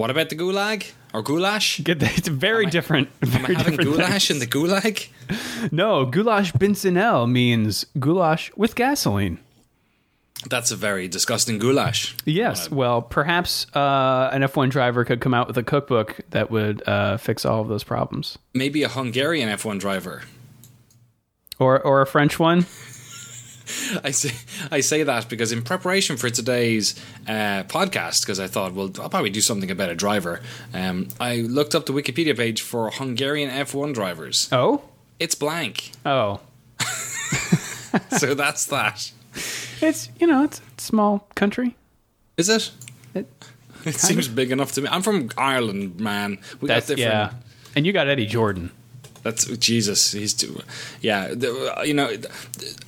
What about the gulag or goulash? It's very different. Am I having goulash things. in the gulag? No, goulash Benzinel means goulash with gasoline. That's a very disgusting goulash. Yes. Well, perhaps uh, an F1 driver could come out with a cookbook that would uh, fix all of those problems, Maybe a Hungarian F1 driver. or or a French one. I say I say that because in preparation for today's uh, podcast, because I thought, well, I'll probably do something about a driver. Um, I looked up the Wikipedia page for Hungarian F1 drivers. Oh. It's blank, Oh. so that's that. It's you know it's a small country. Is it? It, It seems big enough to me. I'm from Ireland, man. We that's got different. yeah. And you got Eddie Jordan. That's Jesus. He's too. Yeah, you know,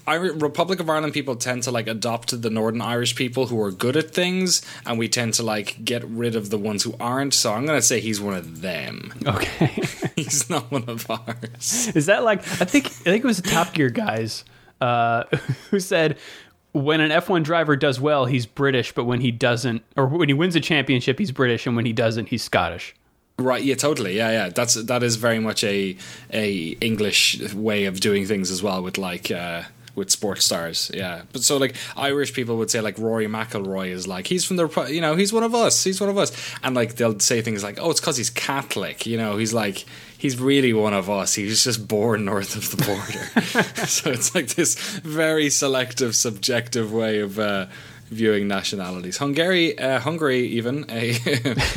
Republic of Ireland people tend to like adopt the Northern Irish people who are good at things, and we tend to like get rid of the ones who aren't. So I'm gonna say he's one of them. Okay. he's not one of ours. Is that like I think I think it was the Top Gear guys uh, who said when an F1 driver does well, he's British, but when he doesn't, or when he wins a championship, he's British, and when he doesn't, he's Scottish. Right? Yeah, totally. Yeah, yeah. That's that is very much a a English way of doing things as well with like. Uh, with sports stars, yeah. But so like Irish people would say like Rory McIlroy is like he's from the you know he's one of us, he's one of us, and like they'll say things like oh it's because he's Catholic, you know he's like he's really one of us. He was just born north of the border, so it's like this very selective, subjective way of. Uh, Viewing nationalities, Hungary, uh, Hungary, even a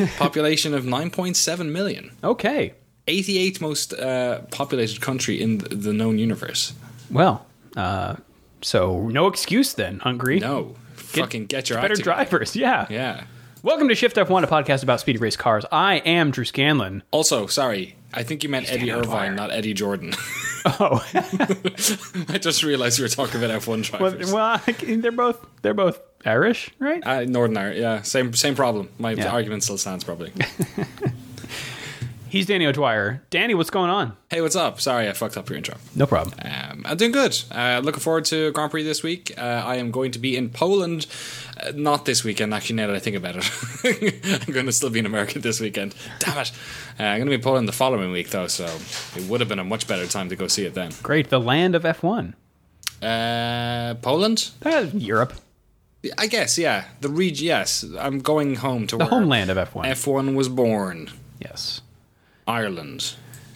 population of nine point seven million. Okay. 88th most uh, populated country in the, known universe. Well, uh, so no excuse then, Hungary. No, fucking get your better drivers. Yeah. Yeah. Welcome to Shift F1, a podcast about speedy race cars. I am Drew Scanlon. Also, sorry, I think you meant Eddie Daniel Dwyer. Irvine, not Eddie Jordan. Oh, I just realized we were talking about F1 well, drivers. well, they're both they're both Irish, right? uh, Northern Ireland, yeah, same same problem. My Yeah. argument still stands probably. He's Danny O'Dwyer. Danny, what's going on? hey, what's up? Sorry, I fucked up your intro. No problem. Um, I'm doing good. Uh, looking forward to Grand Prix this week. Uh, I am going to be in Poland, uh, not this weekend, actually, now that I think about it. I'm going to still be in America this weekend. Damn it. Uh, I'm going to be in Poland the following week, though, so it would have been a much better time to go see it then. Great, the land of F1. Uh, Poland? Uh, Europe, I guess, yeah. The region, yes. I'm going home to the homeland of F1. F1 was born. yes. Ireland.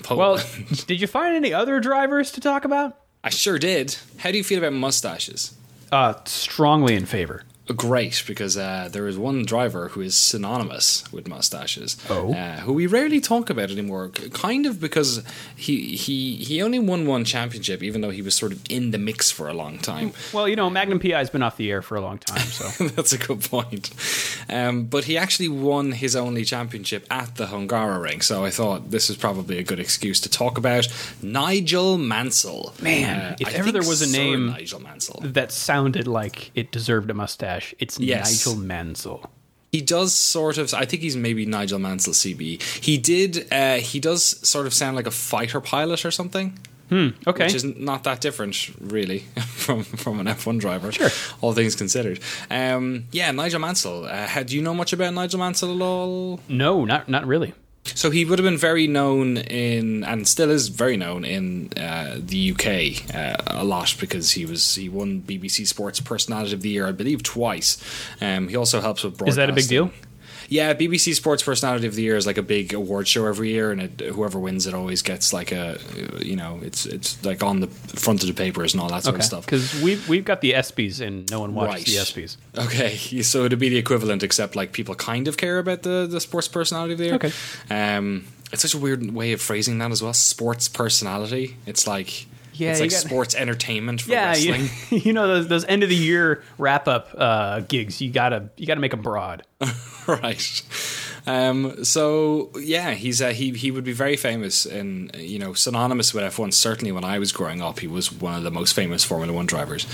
Well, did you find any other drivers to talk about? I sure did. How do you feel about mustaches? Uh, strongly in favor. Great because uh, there is one driver who is synonymous with mustaches. Oh. uh, who we rarely talk about anymore. Kind of because he he he only won one championship, even though he was sort of in the mix for a long time. Well, you know, Magnum PI has been off the air for a long time, so That's a good point. Um, but he actually won his only championship at the Hungaroring, so I thought this is probably a good excuse to talk about Nigel Mansell. Man, if I ever there was a name- Nigel Mansell. that sounded like it deserved a mustache. It's Yes. Nigel Mansell. He does sort of. I think he's maybe Nigel Mansell CB. He did. Uh, he does sort of sound like a fighter pilot or something, Okay. which is not that different, really, from from an F one driver. Sure. all things considered. Um, yeah, Nigel Mansell. Uh, do you know much about Nigel Mansell at all? no, not not really. So he would have been very known in, and still is very known in uh, the UK uh, a lot because he was he won BBC Sports Personality of the Year, I believe, twice. Um, he also helps with broadcasting. Is that a big deal? Yeah, BBC Sports Personality of the Year is like a big award show every year, and it, whoever wins it always gets like a, you know, it's it's like on the front of the papers and all that sort Okay. of stuff. Because we've we've got the ESPYS and no one watches Right. the ESPYS. Okay, so it'd be the equivalent, except like people kind of care about the the sports personality of the year. Okay. Um, it's such a weird way of phrasing that as well. Sports personality. It's like Yeah, it's like got- sports entertainment for Yeah, you, wrestling. you know those those end of the year wrap up uh, gigs. You gotta you gotta make them broad. right. Um, so yeah, he's uh, he he would be very famous and you know synonymous with F one. Certainly, when I was growing up, he was one of the most famous Formula One drivers.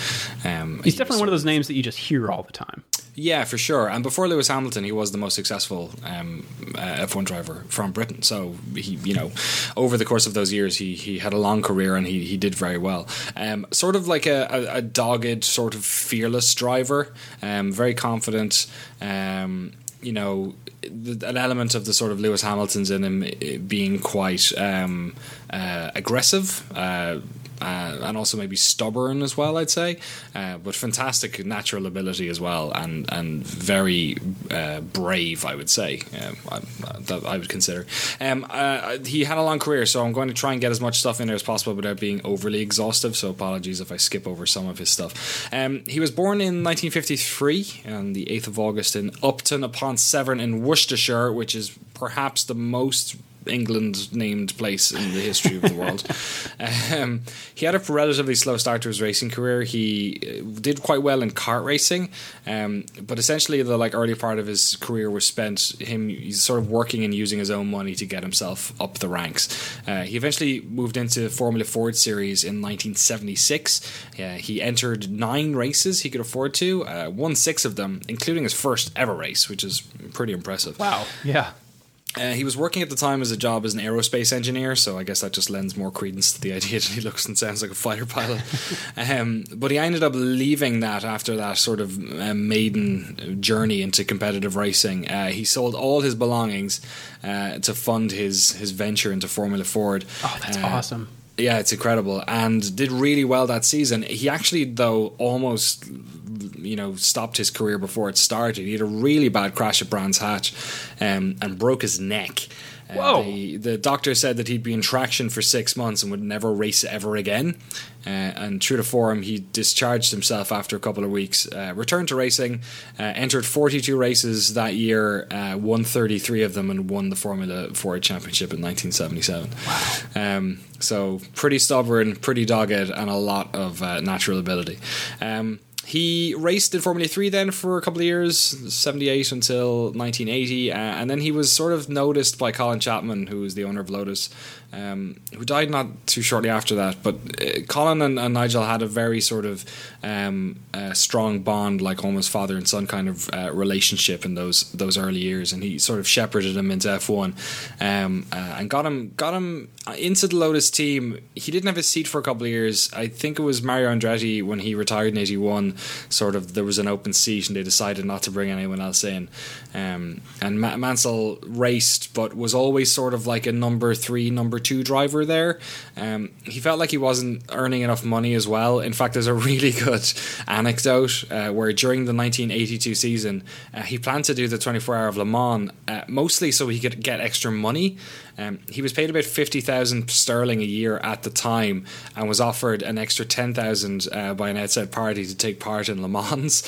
Um, He's definitely one of those names that you just hear all the time. Yeah, for sure. And before Lewis Hamilton, he was the most successful um, uh, F1 driver from Britain. So he, you know, over the course of those years, he he had a long career and he he did very well. Um, sort of like a, a, a, dogged, sort of fearless driver. Um, very confident. Um, you know, an element of the sort of Lewis Hamilton's in him eh, being quite um, uh, aggressive. Uh, uh, and also maybe stubborn as well. I'd say, uh, but fantastic natural ability as well, and and very uh, brave. I would say I, that I would consider. Um, uh, he had a long career, so I'm going to try and get as much stuff in there as possible without being overly exhaustive. So apologies if I skip over some of his stuff. Um, he was born in 1953 on the 8th of August in Upton upon Severn in Worcestershire, which is perhaps the most England named place in the history of the world. Um, he had a relatively slow start to his racing career. He uh, did quite well in kart racing, um, but essentially the like early part of his career was spent him sort of working and using his own money to get himself up the ranks. Uh, he eventually moved into Formula Ford series in 1976. Uh, he entered nine races he could afford to, uh, won six of them, including his first ever race, which is pretty impressive. Wow! Yeah. Uh, he was working at the time as a job as an aerospace engineer, so I guess that just lends more credence to the idea that he looks and sounds like a fighter pilot. um, but he ended up leaving that after that sort of uh, maiden journey into competitive racing. Uh, he sold all his belongings uh, to fund his his venture into Formula Ford. Oh, that's uh, awesome! Yeah, it's incredible, and did really well that season. He actually, though, almost you know stopped his career before it started. He had a really bad crash at Brands Hatch um, and broke his neck. Uh, Whoa! The, the, doctor said that he'd be in traction for six months and would never race ever again. Uh, and true to form, he discharged himself after a couple of weeks, uh, returned to racing, uh, entered 42 races that year, uh, won 33 of them, and won the Formula Ford Championship in 1977. Wow. Um, so pretty stubborn, pretty dogged, and a lot of uh, natural ability. Um, he raced in Formula 3 then for a couple of years, 78 until 1980, uh, and then he was sort of noticed by Colin Chapman, who was the owner of Lotus, um, who died not too shortly after that. But uh, Colin and, and, Nigel had a very sort of um, uh, strong bond, like almost father and son kind of uh, relationship in those those early years, and he sort of shepherded him into F one um, uh, and got him got him into the Lotus team. He didn't have a seat for a couple of years. I think it was Mario Andretti when he retired in eighty one. Sort of there was an open seat, and they decided not to bring anyone else in. Um, and Ma- Mansell raced, but was always sort of like a number three, number two driver there. Um, he felt like he wasn't earning enough money as well. In fact, there's a really good anecdote uh, where during the 1982 season, uh, he planned to do the 24 hour of Le Mans uh, mostly so he could get extra money. Um, he was paid about 50,000 sterling a year at the time and was offered an extra 10,000 uh, by an outside party to take part in Le Mans.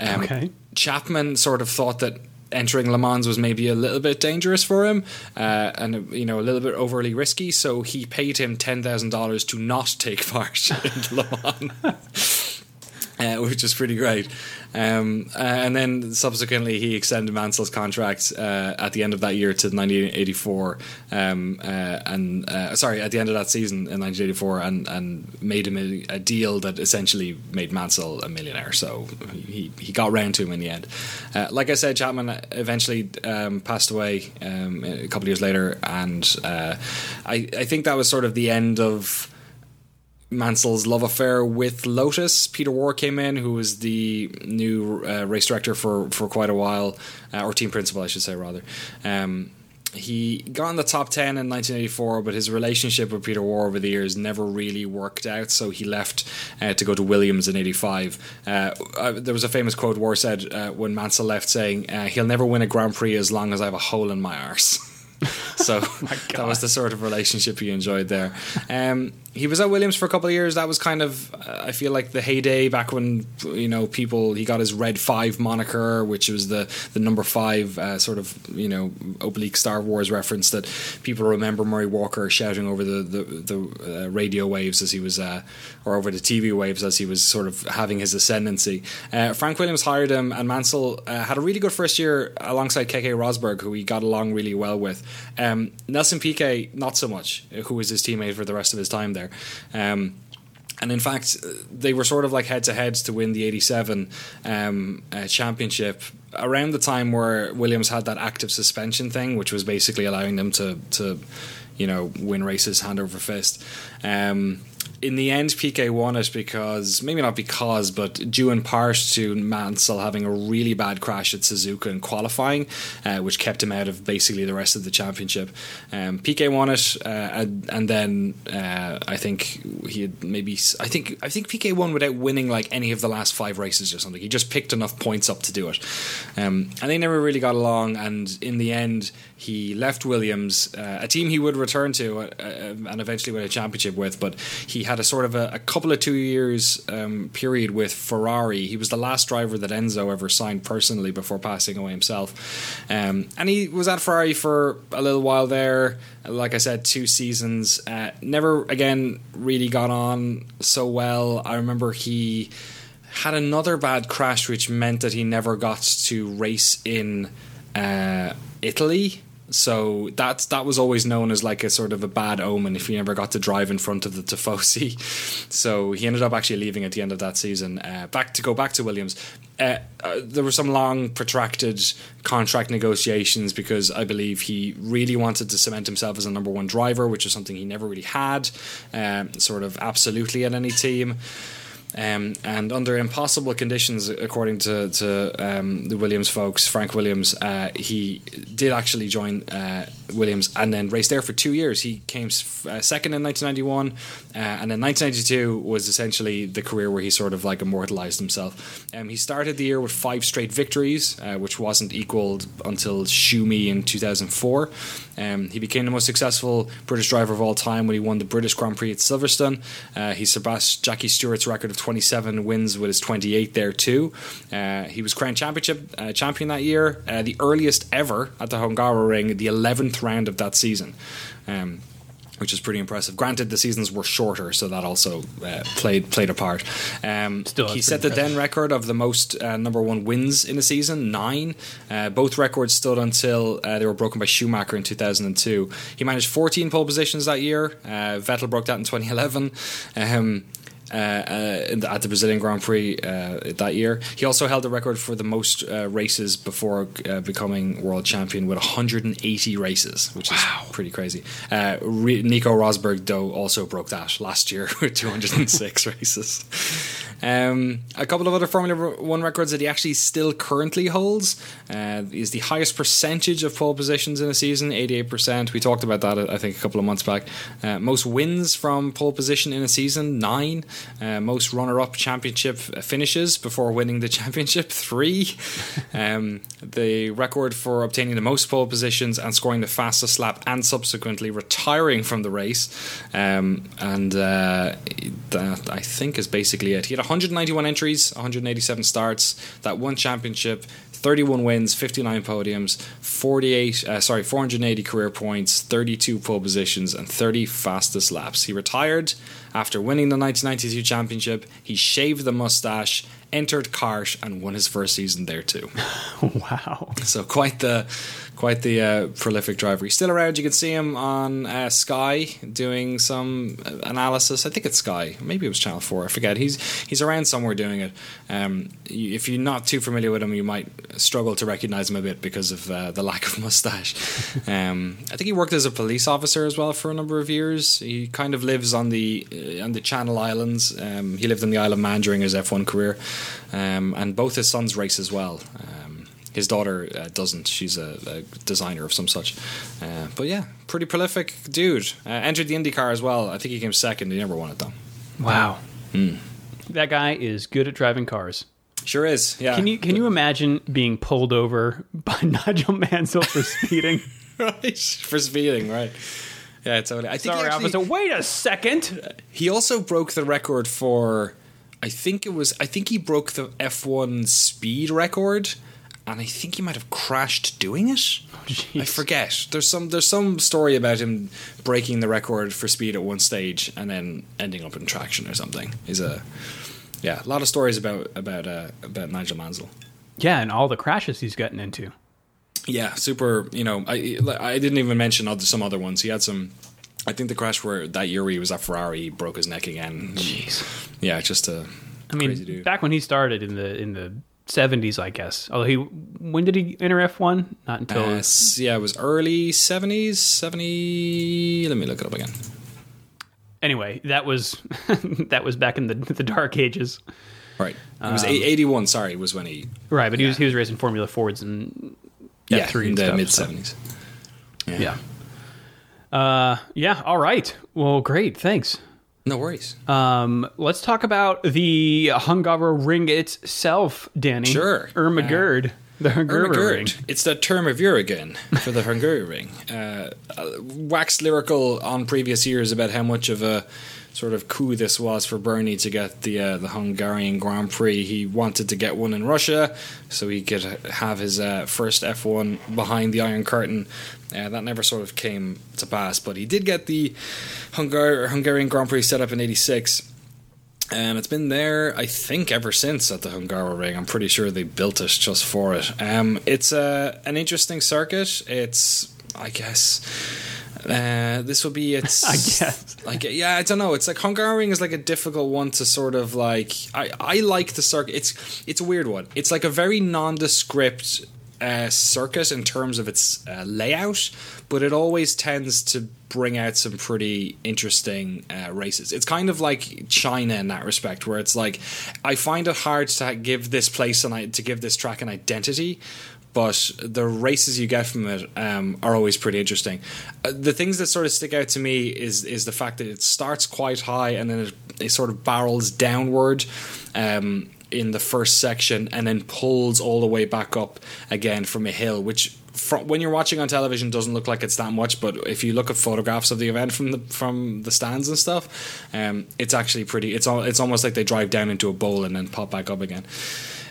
Um, okay. Chapman sort of thought that entering Le Mans was maybe a little bit dangerous for him, uh, and you know a little bit overly risky. So he paid him ten thousand dollars to not take part in Le Mans, uh, which is pretty great. Um, and then subsequently, he extended Mansell's contract uh, at the end of that year to 1984, um, uh, and uh, sorry, at the end of that season in 1984, and, and made him a, a, deal that essentially made Mansell a millionaire. So he, he got round to him in the end. Uh, like I said, Chapman eventually um, passed away um, a couple of years later, and uh, I, I think that was sort of the end of Mansell's love affair with Lotus. Peter Warr came in, who was the new uh, race director for, for quite a while, uh, or team principal, I should say, rather. Um, he got in the top 10 in 1984, but his relationship with Peter Warr over the years never really worked out, so he left uh, to go to Williams in 85. Uh, uh, there was a famous quote Warr said uh, when Mansell left saying, uh, He'll never win a Grand Prix as long as I have a hole in my arse. so oh that was the sort of relationship he enjoyed there. Um, he was at Williams for a couple of years. That was kind of, uh, I feel like the heyday back when you know people. He got his Red Five moniker, which was the the number five uh, sort of you know oblique Star Wars reference that people remember Murray Walker shouting over the the, the uh, radio waves as he was, uh, or over the TV waves as he was sort of having his ascendancy. Uh, Frank Williams hired him, and Mansell uh, had a really good first year alongside Keke Rosberg, who he got along really well with. Um, Nelson Piquet, not so much, who was his teammate for the rest of his time there there. Um, And in fact, they were sort of like head to heads to win the 87 um, uh, championship around the time where Williams had that active suspension thing, which was basically allowing them to, to you know, win races hand over fist. Um, in the end, Piquet won it because maybe not because, but due in part to Mansell having a really bad crash at Suzuka in qualifying, uh, which kept him out of basically the rest of the championship. Um, Piquet won it, uh, and, and, then uh, I think he had maybe I think I think Piquet won without winning like any of the last five races or something. He just picked enough points up to do it, um, and they never really got along. And in the end, he left Williams, uh, a team he would return to uh, uh, and eventually win a championship with, but he had a sort of a, a couple of two years um, period with Ferrari. He was the last driver that Enzo ever signed personally before passing away himself. Um, and he was at Ferrari for a little while there. Like I said, two seasons. Uh, never again really got on so well. I remember he had another bad crash, which meant that he never got to race in uh, Italy so that's that was always known as like a sort of a bad omen if he never got to drive in front of the Tifosi. So he ended up actually leaving at the end of that season. Uh, back to go back to Williams. Uh, uh, there were some long, protracted contract negotiations because I believe he really wanted to cement himself as a number one driver, which is something he never really had, um, sort of absolutely at any team. Um, and under impossible conditions, according to, to um, the Williams folks, Frank Williams, uh, he did actually join uh, Williams and then raced there for two years. He came uh, second in 1991, uh, and then 1992 was essentially the career where he sort of like immortalized himself. Um, he started the year with five straight victories, uh, which wasn't equaled until Schumi in 2004. Um, he became the most successful British driver of all time when he won the British Grand Prix at Silverstone. Uh, he surpassed Jackie Stewart's record of 27 wins with his 28 there too. Uh, he was crowned championship uh, champion that year, uh, the earliest ever at the Hungaroring, the 11th round of that season. Um, which is pretty impressive. Granted, the seasons were shorter, so that also uh, played played a part. Um, he set the then record of the most uh, number one wins in a season, nine. Uh, both records stood until uh, they were broken by Schumacher in 2002. He managed 14 pole positions that year. Uh, Vettel broke that in 2011. Um, uh, uh the, at the Brazilian Grand Prix uh, that year. He also held the record for the most uh, races before becoming world champion with 180 races, which wow. is pretty crazy. Re- Nico Rosberg, though, also broke that last year with 206 races. Um, a couple of other Formula One records that he actually still currently holds uh, is the highest percentage of pole positions in a season, 88%. We talked about that, I think, a couple of months back. Uh, most wins from pole position in a season, nine. Uh, most runner up championship finishes before winning the championship, three. Um, the record for obtaining the most pole positions and scoring the fastest lap and subsequently retiring from the race. Um, and uh, that, I think, is basically it. He had 191 entries, 187 starts, that one championship, 31 wins, 59 podiums, 48 uh, sorry, 480 career points, 32 pole positions and 30 fastest laps. He retired after winning the 1992 championship. He shaved the mustache, entered kart and won his first season there too. wow. So quite the quite the uh, prolific driver. He's still around. You can see him on uh, Sky doing some analysis. I think it's Sky. Maybe it was Channel Four. I forget. He's he's around somewhere doing it. Um, if you're not too familiar with him, you might struggle to recognize him a bit because of uh, the lack of mustache. Um, I think he worked as a police officer as well for a number of years. He kind of lives on the uh, on the Channel Islands. Um, he lived on the Isle of Man during his F1 career, um, and both his sons race as well. Um, his daughter uh, doesn't. She's a, a, designer of some such. Uh, but yeah, pretty prolific dude. Uh, entered the IndyCar as well. I think he came second. He never won it though. Wow. Mm. That guy is good at driving cars. Sure is. Yeah. Can you can you imagine being pulled over by Nigel Mansell for speeding? right. For speeding, right. Yeah, totally. I think Sorry, actually, officer. Wait a second. He also broke the record for. I think it was. I think he broke the F1 speed record and I think he might have crashed doing it. Oh, I forget. There's some there's some story about him breaking the record for speed at one stage and then ending up in traction or something. He's a yeah, a lot of stories about about uh, about Nigel Mansell. Yeah, and all the crashes he's gotten into. Yeah, super. You know, I I didn't even mention other, some other ones. He had some I think the crash where that year he was at Ferrari, he broke his neck again. Jeez. Yeah, just a I mean, dude. back when he started in the in the seventies, I guess. Although he, when did he enter F one? Not until Uh, yeah, it was early seventies, seventy. Let me look it up again. anyway. That was that was back in the the dark ages, Right, it was eighty one. Sorry, was when he right? But he was he was racing Formula Fords and yeah F3 in the mid so- seventies. yeah. Uh, yeah. All right. Well, great. Thanks. No worries. Um, let's talk about the Hungaroring ring itself, Danny. Sure. Ermagerd. the Hungaroring ring. It's that term of year again for the Hungary ring. Uh, uh, waxed lyrical on previous years about how much of a sort of coup this was for Bernie to get the uh, the Hungarian Grand Prix. He wanted to get one in Russia so he could have his uh, first F1 behind the Iron Curtain. Uh, that never sort of came to pass, but he did get the Hungar- Hungarian Grand Prix set up in '86. And it's been there, I think, ever since at the Hungaro Ring. I'm pretty sure they built it just for it. Um, it's a an interesting circuit. It's, I guess, uh, this will be its. I guess. Like, yeah, I don't know. It's like Hungaro Ring is like a difficult one to sort of like. I I like the circuit. It's it's a weird one. It's like a very nondescript uh, circuit in terms of its uh, layout, but it always tends to bring out some pretty interesting uh, races. It's kind of like China in that respect, where it's like I find it hard to give this place and I to give this track an identity. But the races you get from it um, are always pretty interesting. Uh, the things that sort of stick out to me is is the fact that it starts quite high and then it, it sort of barrels downward. Um, in the first section and then pulls all the way back up again from a hill, which when you're watching on television doesn't look like it's that much, but if you look at photographs of the event from the from the stands and stuff, um, it's actually pretty. It's all it's almost like they drive down into a bowl and then pop back up again.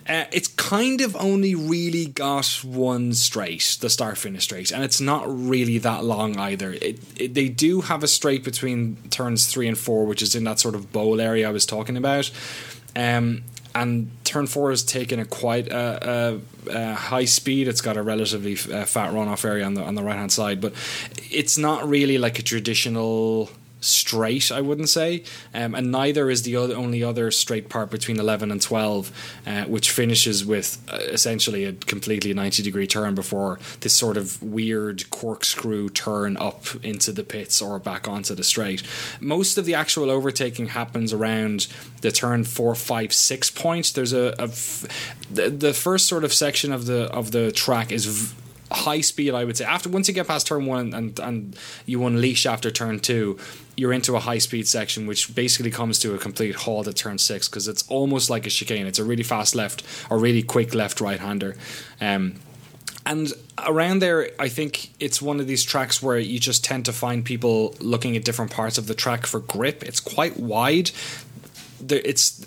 Uh, it's kind of only really got one straight, the start finish straight, and it's not really that long either. It, it, they do have a straight between turns three and four, which is in that sort of bowl area I was talking about. Um, and turn four has taken a quite uh, uh, uh, high speed. It's got a relatively fat runoff area on the on the right hand side, but it's not really like a traditional straight. I wouldn't say, um, and neither is the other, only other straight part between eleven and twelve, uh, which finishes with uh, essentially a completely ninety degree turn before this sort of weird corkscrew turn up into the pits or back onto the straight. Most of the actual overtaking happens around the turn four, five, six point. There's a, a f- the, the first sort of section of the of the track is. V- high speed I would say after once you get past turn one and and you unleash after turn two you're into a high speed section which basically comes to a complete halt at turn six because it's almost like a chicane it's a really fast left or really quick left right hander um, and around there, I think it's one of these tracks where you just tend to find people looking at different parts of the track for grip. It's quite wide. It's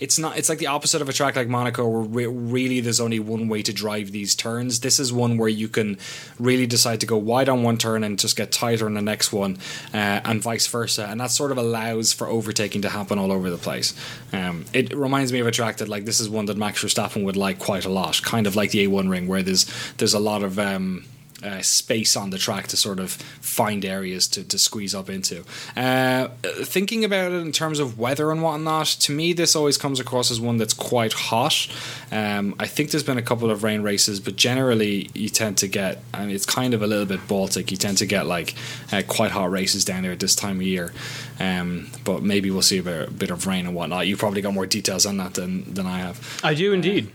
it's not it's like the opposite of a track like Monaco where re- really there's only one way to drive these turns. This is one where you can really decide to go wide on one turn and just get tighter on the next one, uh, and vice versa. And that sort of allows for overtaking to happen all over the place. Um, it reminds me of a track that like this is one that Max Verstappen would like quite a lot, kind of like the A1 ring where there's there's a lot of um, uh, space on the track to sort of find areas to, to squeeze up into. Uh, thinking about it in terms of weather and whatnot, to me, this always comes across as one that's quite hot. Um, I think there's been a couple of rain races, but generally, you tend to get, I mean, it's kind of a little bit Baltic. You tend to get like uh, quite hot races down there at this time of year. Um, but maybe we'll see a bit, a bit of rain and whatnot. You probably got more details on that than, than I have. I do indeed.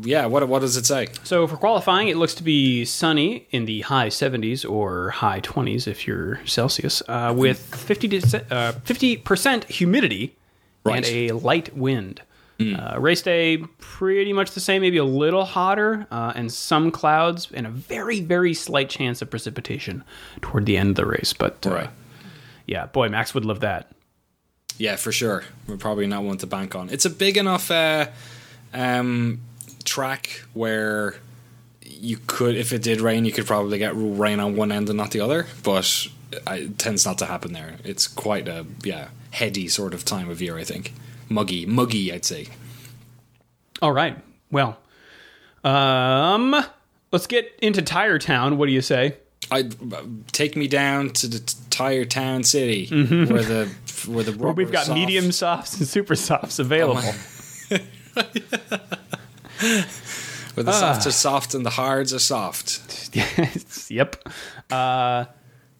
Yeah, what, what does it say? So for qualifying, it looks to be sunny in the high 70s or high 20s if you're Celsius, uh, with 50 to, uh, 50% humidity Right. and a light wind. Uh, race day, pretty much the same, maybe a little hotter, uh, and some clouds, and a very, very slight chance of precipitation toward the end of the race. But uh, Right. yeah, boy, Max would love that. Yeah, for sure. We're probably not one to bank on. It's a big enough uh, um, track where you could, if it did rain, you could probably get rain on one end and not the other. But it tends not to happen there. It's quite a yeah heady sort of time of year. I think muggy, muggy. I'd say. All right. Well, um, let's get into Tire Town. What do you say? I take me down to the tire town city where the where the Mm-hmm. Where we've got soft- medium softs and super softs available. where the softs are soft and the hards are soft. yep. Uh,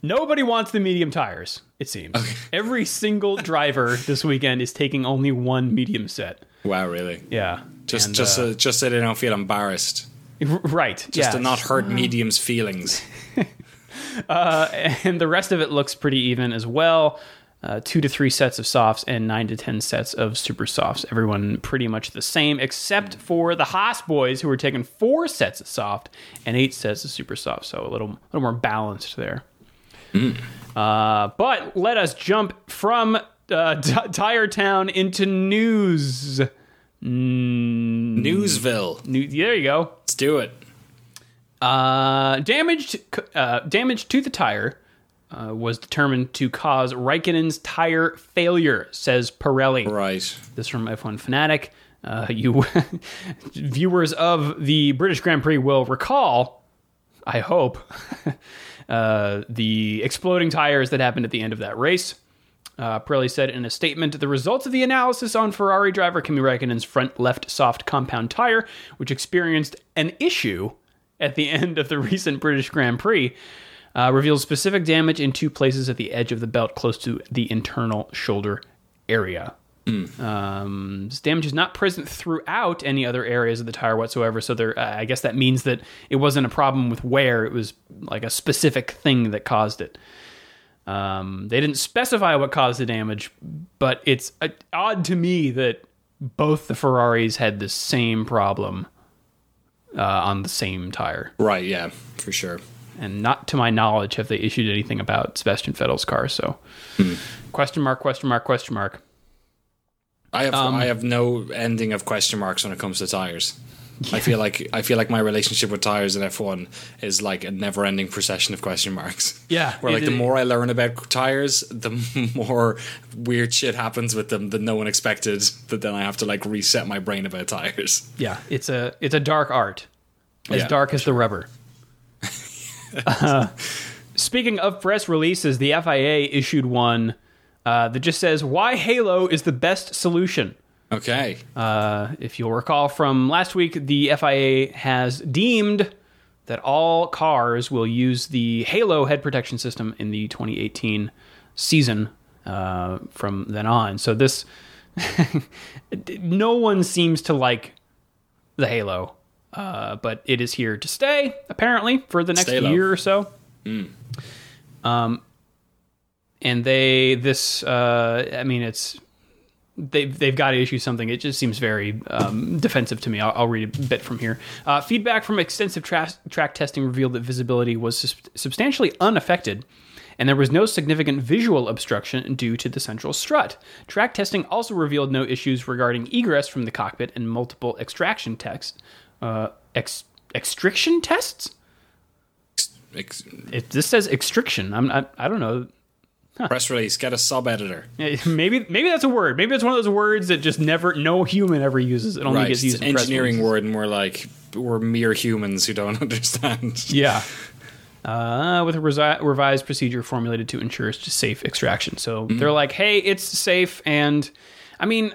nobody wants the medium tires. It seems every single driver this weekend is taking only one medium set. Wow, really? Yeah, Just And, just uh, uh, just so they don't feel embarrassed. right. Just yeah. to not hurt medium's feelings. and the rest of it looks pretty even as well. Uh, two to three sets of softs and nine to ten sets of super softs. Everyone pretty much the same, except for the Haas boys who are taking four sets of soft and eight sets of super soft. So a little, a little more balanced there. Uh, but let us jump from uh, t- Tire Town into news. Newsville. New- there you go. Let's do it. Uh, damage, uh, damage to the tire uh, was determined to cause Raikkonen's tire failure, says Pirelli. Right. This from F1 Fanatic. Uh, you viewers of the British Grand Prix will recall, I hope, uh, the exploding tires that happened at the end of that race. Uh, Pirelli said in a statement, the results of the analysis on Ferrari driver Kimi Raikkonen's front left soft compound tire, which experienced an issue at the end of the recent British Grand Prix, uh, reveals specific damage in two places at the edge of the belt close to the internal shoulder area. Um, this damage is not present throughout any other areas of the tire whatsoever. So there, uh, I guess that means that it wasn't a problem with wear; it was like a specific thing that caused it. Um, they didn't specify what caused the damage, but it's uh, odd to me that both the Ferraris had the same problem uh, on the same tire, Right, yeah, for sure. And not to my knowledge have they issued anything about Sebastian Vettel's car. So, question mark, question mark, question mark. I have Um, I have no ending of question marks when it comes to tires. I feel like I feel like my relationship with tires in F1 is like a never-ending procession of question marks. Yeah, Where like it- the more I learn about tires, the more weird shit happens with them that no one expected. That then I have to like reset my brain about tires. Yeah, it's a it's a dark art, as Yeah, dark as the rubber. Uh, speaking of press releases, the FIA issued one uh, that just says why Halo is the best solution. Okay. Uh, if you'll recall from last week, the FIA has deemed that all cars will use the Halo head protection system in the 2018 season uh, from then on. So this, no one seems to like the Halo, uh, but it is here to stay apparently for the next Stay low. year or so. Um, and they this uh, I mean it's they've they've got to issue something. It just seems very um, defensive to me. I'll, I'll read a bit from here. Uh, feedback from extensive tra- track testing revealed that visibility was sus- substantially unaffected. And there was no significant visual obstruction due to the central strut. Track testing also revealed no issues regarding egress from the cockpit and multiple extraction tests. Uh, ex- extraction tests? Ex- It, this says extraction. I'm I, I don't know. Press release. Get a sub editor. Yeah, Maybe maybe that's a word. Maybe it's one of those words that just never no human ever uses. It only Right. gets It's used an in press engineering word, and we're like we're mere humans who don't understand. Yeah. Uh, with a resi- revised procedure formulated to ensure safe extraction. So they're like, hey, it's safe. And I mean,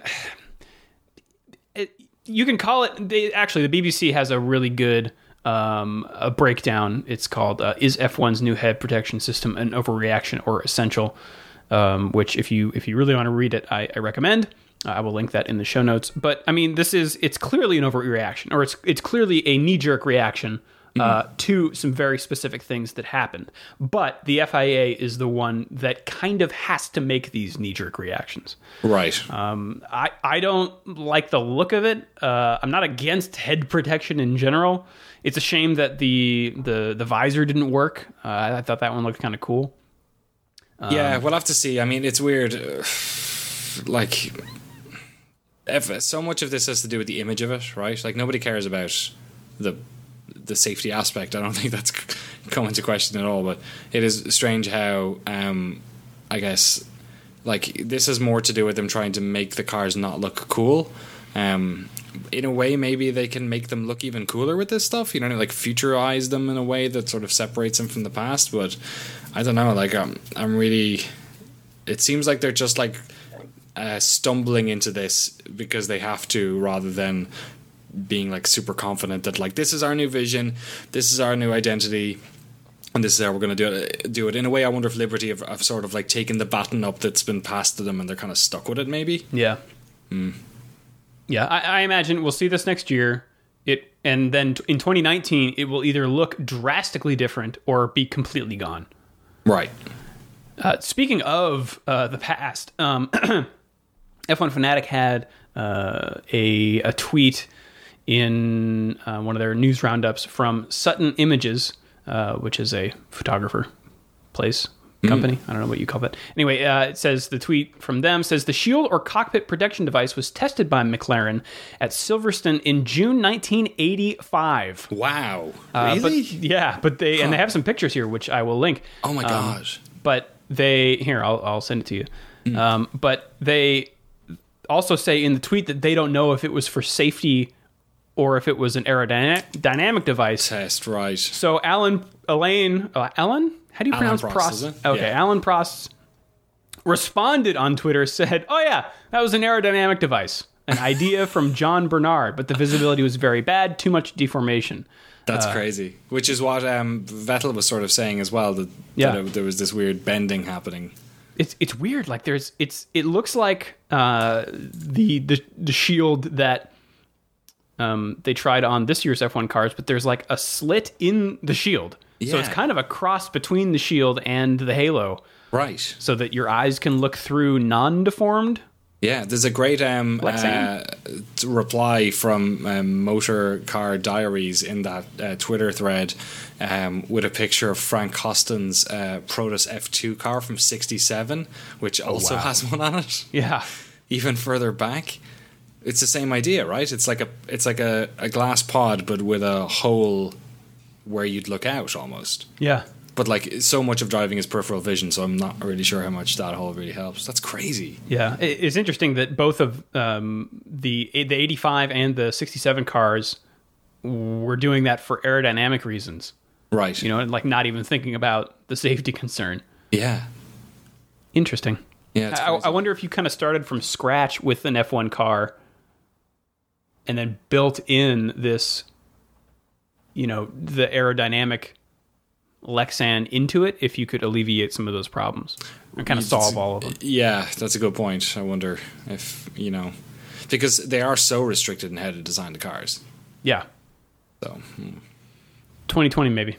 you can call it, they, actually, the BBC has a really good um, a breakdown. It's called uh, "Is F1's new head protection system an overreaction or essential?" Um, which, if you if you really want to read it, I, I recommend. Uh, I will link that in the show notes. But I mean, this is it's clearly an overreaction, or it's it's clearly a knee jerk reaction uh, to some very specific things that happened. But the FIA is the one that kind of has to make these knee jerk reactions. Right. Um, I I don't like the look of it. Uh, I'm not against head protection in general. It's a shame that the the the visor didn't work. Uh, I thought that one looked kind of cool. yeah, we'll have to see. I mean, it's weird. Like, if so much of this has to do with the image of it, right? Like nobody cares about the the safety aspect. I don't think that's come into question at all. But it is strange how, um, I guess, like this is more to do with them trying to make the cars not look cool. Um, in a way, maybe they can make them look even cooler with this stuff. You know, like futurize them in a way that sort of separates them from the past. But I don't know. Like, I'm, I'm really. It seems like they're just like uh, stumbling into this because they have to, rather than being like super confident that like this is our new vision, this is our new identity and this is how we're going to do it. Do it in a way. I wonder if Liberty have, have, sort of like taken the baton up that's been passed to them, and they're kind of stuck with it. Maybe. Yeah. Mm. Yeah, I, I, imagine we'll see this next year. It and then in 2019, it will either look drastically different or be completely gone. Right. Uh, speaking of uh, the past, um, F1 Fanatic had uh, a a tweet in uh, one of their news roundups from Sutton Images uh, which is a photographer place company. Mm. I don't know what you call that. Anyway, uh, it says the tweet from them says the shield or cockpit protection device was tested by McLaren at Silverstone in June 1985. Wow, uh, really? But, yeah, but they huh. and they have some pictures here, which I will link. Oh my gosh! Um, but they here, I'll, I'll send it to you. Mm. Um, but they also say in the tweet that they don't know if it was for safety or if it was an aerodynamic device. Test, right. So Alan, Elaine, uh, Alan? How do you Alan pronounce Prost? Prost? Okay, yeah. Alan Prost responded on Twitter, said, oh yeah, that was an aerodynamic device. An idea from John Barnard, but the visibility was very bad, too much deformation. That's uh, crazy. Which is what um, Vettel was sort of saying as well. That, yeah. That it, there was this weird bending happening. It's it's weird. Like there's it's it looks like uh, the the the shield that um, they tried on this year's F1 cars, but there's like a slit in the shield. Yeah. So it's kind of a cross between the shield and the halo. Right. So that your eyes can look through non deformed. Yeah, there's a great um, uh, reply from um, Motor Car Diaries in that uh, Twitter thread um, with a picture of Frank Costin's uh, Protos F2 car from '67, which oh, also wow. has one on it. Yeah. Even further back it's the same idea, right? It's like a it's like a, a glass pod, but with a hole where you'd look out almost. Yeah. But like so much of driving is peripheral vision, so I'm not really sure how much that hole really helps. That's crazy. Yeah, it's interesting that both of um, the the 85 and the 67 cars were doing that for aerodynamic reasons. Right. You know, and like not even thinking about the safety concern. Yeah. Interesting. Yeah. I, I wonder if you kind of started from scratch with an F1 car and then built in this, you know, the aerodynamic Lexan into it, if you could alleviate some of those problems and kind of solve all of them. Yeah, that's a good point. I wonder if, you know, because they are so restricted in how to design the cars. Yeah. So, hmm. 2020 maybe.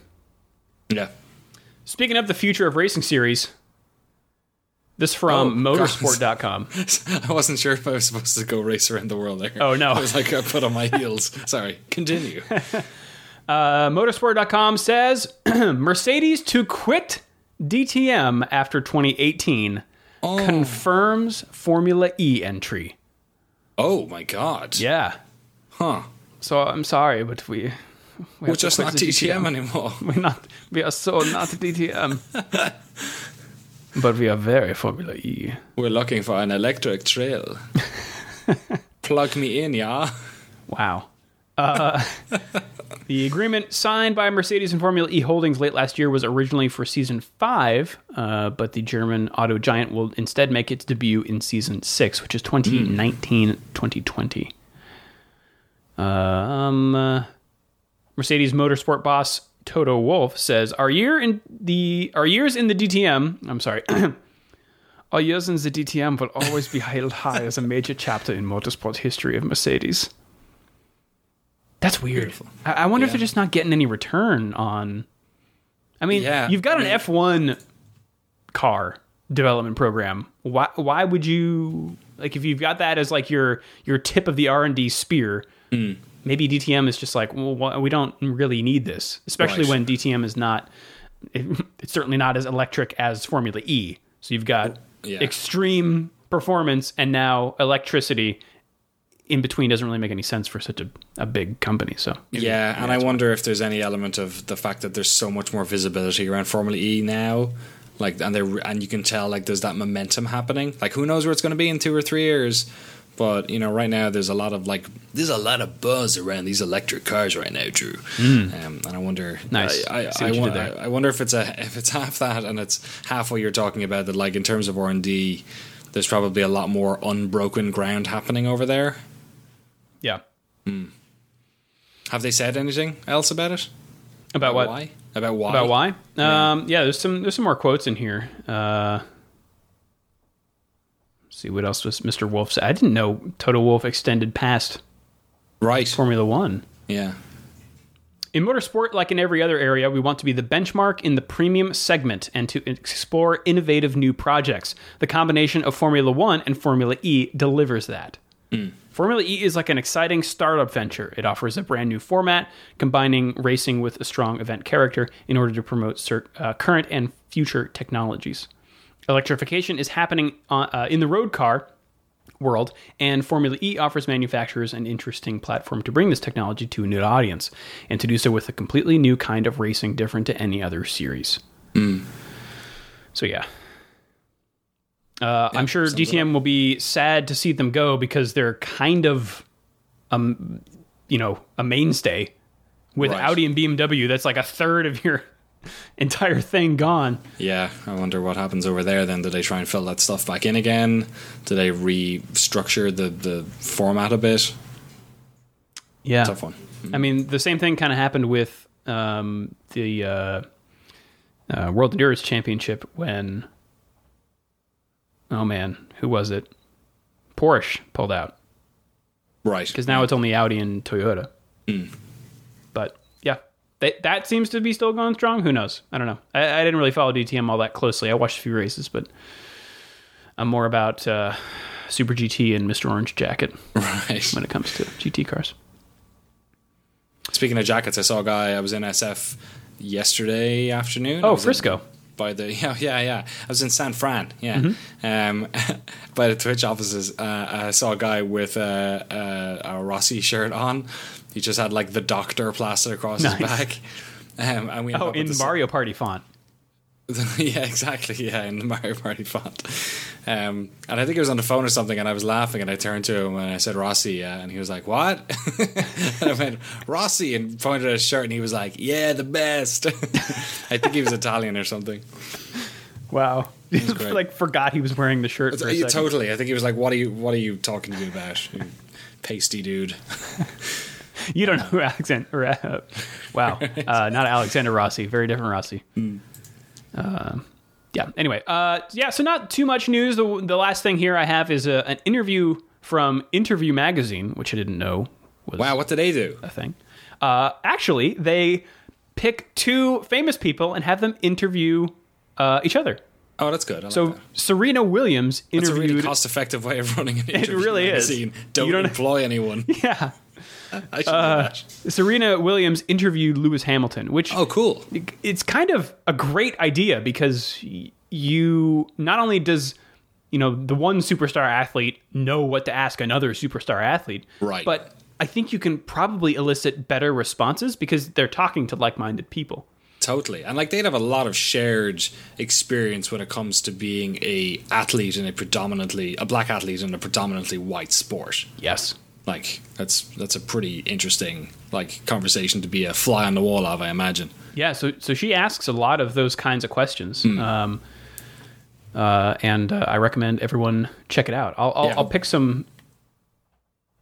Yeah. Speaking of the future of racing series, this from oh, motorsport.com. I wasn't sure if I was supposed to go race around the world there. Oh, no. I was like, I put on my heels. Sorry. Continue. uh, motorsport.com says Mercedes to quit DTM after 2018 oh. confirms Formula E entry. Oh, my God. Yeah. Huh. So I'm sorry, but we. we are just not DTM, DTM anymore. We're not. We are so not DTM. But we are very Formula E. We're looking for an electric trail. Plug me in, yeah. Wow. Uh, the agreement signed by Mercedes and Formula E Holdings late last year was originally for season five, uh, but the German auto giant will instead make its debut in season six, which is 2019 2020. Uh, um, uh, Mercedes Motorsport boss Toto Wolff says, "Our year in the our years in the DTM. I'm sorry." Our years in the DTM will always be held high as a major chapter in motorsport history of Mercedes. That's weird. I, I, wonder yeah. if they're just not getting any return on. I mean, yeah, you've got I mean, an F1 car development program. Why? Why would you like if you've got that as like your your tip of the R and D spear? Mm maybe DTM is just like, well, we don't really need this, especially right. when DTM is not. It, it's certainly not as electric as Formula E. So you've got yeah. extreme performance and now electricity. In between doesn't really make any sense for such a, a big company. So yeah, and I wonder if there's any element of the fact that there's so much more visibility around Formula E now like and they and you can tell like there's that momentum happening like who knows where it's going to be in two or three years But you know, right now there's a lot of like there's a lot of buzz around these electric cars right now, Drew. Um, and I wonder, Nice. I, I, I, what you won- did there. I wonder if it's a if it's half that and it's half what you're talking about. That like in terms of R and D, there's probably a lot more unbroken ground happening over there. Yeah. Have they said anything else about it? About what? Why? About why? About why? Um, yeah, there's some there's some more quotes in here. Uh, see what else was Mr. Wolff said. I didn't know Toto Wolff extended past Right. Formula One. Yeah. In motorsport, like in every other area, we want to be the benchmark in the premium segment and to explore innovative new projects. The combination of Formula One and Formula E delivers that. Formula E is like an exciting startup venture. It offers a brand new format, combining racing with a strong event character in order to promote cer- uh, current and future technologies. Electrification is happening uh, uh, in the road car world, and Formula E offers manufacturers an interesting platform to bring this technology to a new audience, and to do so with a completely new kind of racing different to any other series. So yeah. Uh, I'm sure DTM will be sad to see them go because they're kind of, um, you know, a mainstay. With Right. Audi and BMW, that's like a third of your entire thing gone. Yeah, I wonder what happens over there then. Do they try and fill that stuff back in again? Do they restructure the, the format a bit? Yeah, Tough one. I mean, the same thing kind of happened with um, the uh, uh, World Endurance Championship when, oh man, who was it? Porsche pulled out Right. because now it's only Audi and Toyota. But yeah, that that seems to be still going strong. Who knows? I don't know. I, I didn't really follow DTM all that closely. I watched a few races, but I'm more about uh, Super GT and Mr. Orange Jacket Right. when it comes to GT cars. Speaking of jackets, I saw a guy. I was in SF yesterday afternoon. Oh, was in- Frisco. By the yeah yeah yeah. I was in San Fran. Yeah, Mm-hmm. um, by the Twitch offices. Uh, I saw a guy with a, a, a Rossi shirt on. He just had like the doctor plastered across Nice. his back. Um, and we Oh, in Mario Party font. yeah, exactly. Yeah, in the Mario Party font. Um, and I think it was on the phone or something, and I was laughing, and I turned to him and I said Rossi, uh, and he was like, "What?" and I went Rossi, and pointed at his shirt, and he was like, "Yeah, the best." I think he was Italian or something. Wow. great. like forgot he was wearing the shirt for a second. totally. I think he was like, "What are you? What are you talking to me about?" You pasty dude. You don't know who Alexander. Or, uh, wow, uh, not Alexander Rossi. Very different Rossi. Uh, yeah. Anyway, uh, yeah. So not too much news. The, the last thing here I have is a, an interview from Interview Magazine, which I didn't know was Wow, what did they do? a thing. Uh, actually, they pick two famous people and have them interview uh, each other. Oh, that's good. I like So that. Serena Williams It's a interviewed. really cost-effective way of running an interview really is. magazine. Don't, You don't- employ anyone. yeah. I should Uh. Serena Williams interviewed Lewis Hamilton, which Oh, cool. it's kind of a great idea because you not only does you know the one superstar athlete know what to ask another superstar athlete Right. but i think you can probably elicit better responses because they're talking to like-minded people Totally, and like they'd have a lot of shared experience when it comes to being a athlete in a predominantly a black athlete in a predominantly white sport. yes Like that's that's a pretty interesting like conversation to be a fly on the wall of, I imagine. yeah so so she asks a lot of those kinds of questions um uh, and uh, I recommend everyone check it out. I'll I'll, Yeah. I'll pick some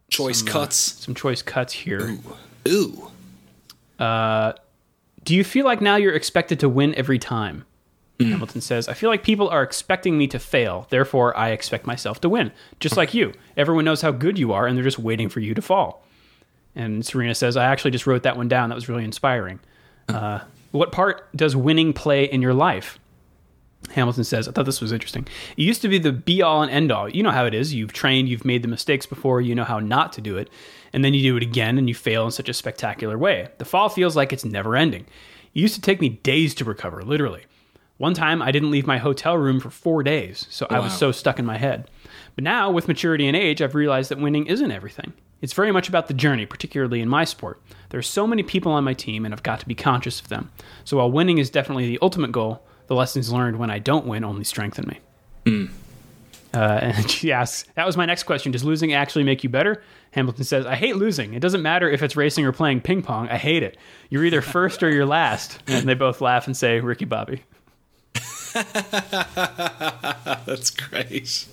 Choice cuts. some choice cuts here. Ooh, uh, Do you feel like now you're expected to win every time? Hamilton says, I feel like people are expecting me to fail. Therefore, I expect myself to win. Just like you. Everyone knows how good you are, and they're just waiting for you to fall. And Serena says, I actually just wrote that one down. That was really inspiring. Uh, what part does winning play in your life? Hamilton says, I thought this was interesting. It used to be the be all and end all. You know how it is. You've trained, you've made the mistakes before, you know how not to do it. And then you do it again and you fail in such a spectacular way. The fall feels like it's never ending. It used to take me days to recover, literally. One time I didn't leave my hotel room for four days, so I was so stuck in my head. But now, with maturity and age, I've realized that winning isn't everything. It's very much about the journey, particularly in my sport. There are so many people on my team, and I've got to be conscious of them. So while winning is definitely the ultimate goal, the lessons learned when I don't win only strengthen me. Uh, and she asks, "That was my next question. Does losing actually make you better?" Hamilton says, "I hate losing. It doesn't matter if it's racing or playing ping pong. I hate it. You're either first or you're last." And they both laugh and say, "Ricky Bobby." That's great.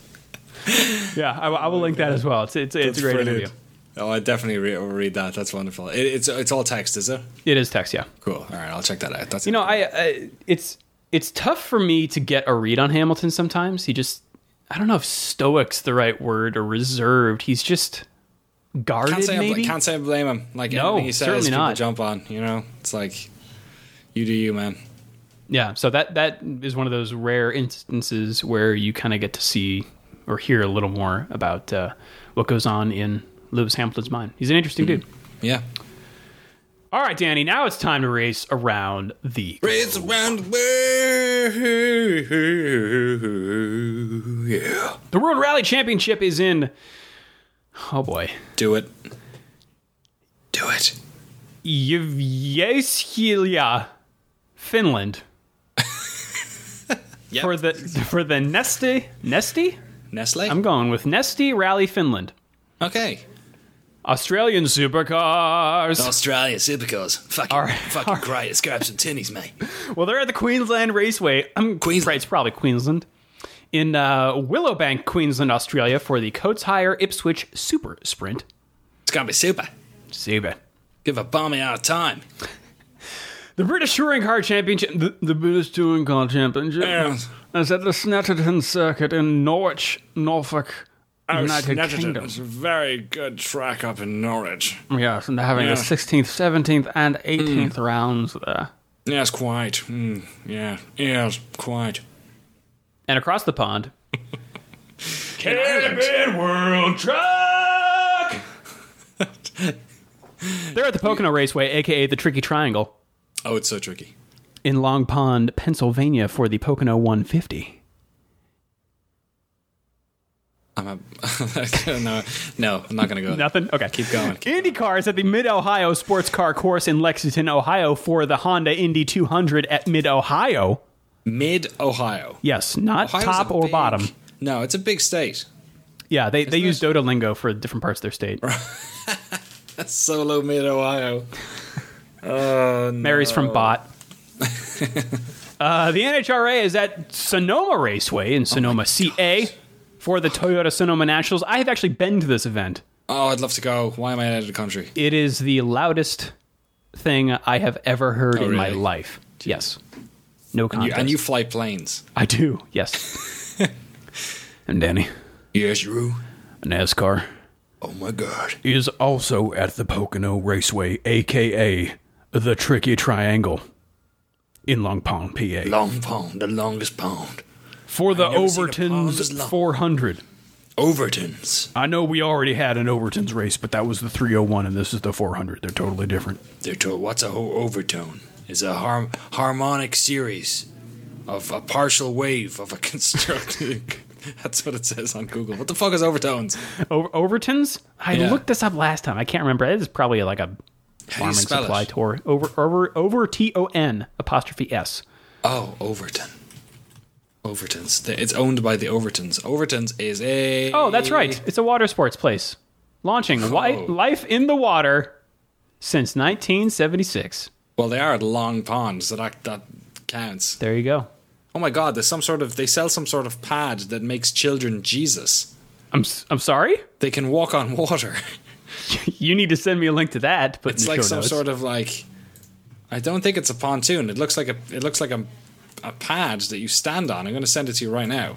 Yeah, I, I will link that as well. It's it's, it's a great Brilliant. interview. Oh, I definitely re- will read that. That's wonderful. It, it's it's all text, is it? It is text, yeah. Cool. All right, I'll check that out. That's You know, I, I it's it's tough for me to get a read on Hamilton sometimes. He just I don't know if stoic's the right word or reserved. He's just guarded can't say I, maybe. bl- can't say I blame him. Like No, he says, certainly not. jump on. You know, it's like you do you, man. Yeah, so that that is one of those rare instances where you kind of get to see or hear a little more about uh, what goes on in Lewis Hamilton's mind. He's an interesting dude. Yeah. All right, Danny, now it's time to race around the Race around the world. Yeah. the World Rally Championship is in. Oh boy, Do it. Do it. Jyväskylä, Finland. Yep. For the for the Nesti Nesti, Nestle. I'm going with Nesti Rally Finland. okay. Australian supercars. Australia supercars. Fucking, right. fucking great. Let's grab some tinnies, mate. Well, they're at the Queensland Raceway. I'm Queensland. Right, it's probably Queensland. In uh, Willowbank, Queensland, Australia, for the Coates Hire Ipswich Super Sprint. It's gonna be super. Super. Give a balmy out of time. The British Touring Car Championship. The, the British Touring Car Championship Yeah. is at the Snetterton Circuit in Norwich, Norfolk, United Kingdom. It's a very good track up in Norwich. Yes, and they're having Yeah. the 16th, 17th, and 18th rounds there. Yes, quite. Mm, yeah, yes, quite. And across the pond, Camping World Truck. they're at the Pocono Raceway, aka the Tricky Triangle, Oh, it's so tricky. in Long Pond, Pennsylvania, for the Pocono 150. I'm a no, no. I'm not gonna go. Nothing? Okay. Keep going. IndyCar is at the Mid Ohio Sports Car Course in Lexington, Ohio for the Honda Indy 200 at Mid Ohio. Mid Ohio. Yes, not Ohio's top or big- bottom. No, it's a big state. Yeah, they, they Isn't use Dota lingo for different parts of their state. That's solo Mid Ohio. Oh, no. Mary's from Bot. uh, the NHRA is at Sonoma Raceway in Sonoma, CA for the Toyota Sonoma Nationals. I have actually been to this event. Oh, I'd love to go. Why am I out of the country? It is the loudest thing I have ever heard in my really? life. Yes. No You, contest. and you fly planes. I do, yes. and Danny, Yes, you. NASCAR Oh my god. is also at the Pocono Raceway, aka the Tricky Triangle, in Long Pond, PA, Long pond, the longest pond. for the I've never seen a pond as Overton's 400. Overtons. I know we already had an Overton's race, but that was the 301, and this is the 400. They're totally different. They're told what's a whole overtone? Is a har- harmonic series of a partial wave of a constructed. That's what it says on Google. What the fuck is overtones? Over- Overton's? I Yeah. looked this up last time. I can't remember. It is probably like a farming supply it? tour. Over, over, over T O N apostrophe S. Oh, Overton. Overtons. It's owned by the Overtons. Overtons is a. Oh, that's right. It's a water sports place. Launching Oh. Life in the Water since 1976. Well, they are at Long Pond, so that that counts. There you go. Oh my God! There's some sort of they sell some sort of pad that makes children Jesus. I'm I'm sorry. They can walk on water. You need to send me a link to that. to Put It's like some notes. sort of like. I don't think it's a pontoon. It looks like a. It looks like a, a pad that you stand on. I'm going to send it to you right now.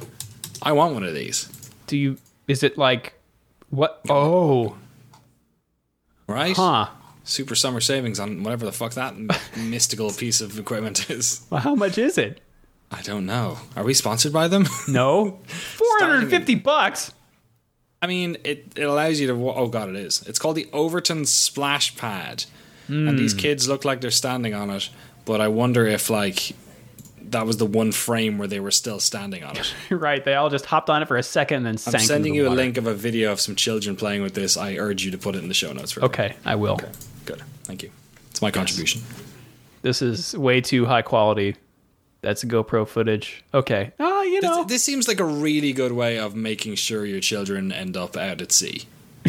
I want one of these. Do you? Is it like what? Oh, Right? huh. Super summer savings on whatever the fuck that mystical piece of equipment is. Well, how much is it? I don't know. Are we sponsored by them? No, 450 bucks. I mean, it, it allows you to. Oh god, it is. It's called the Overton Splash Pad, and these hmm. kids look like they're standing on it. But I wonder if like that was the one frame where they were still standing on it. right. They all just hopped on it for a second and then I'm sank. sending into you a link of a video of some children playing with this. I urge you to put it in the show notes. For Okay, I will. good. Thank you. It's my contribution. This is way too high quality. That's GoPro footage. Okay. Oh you know, This, this seems like a really good way of making sure your children end up out at sea.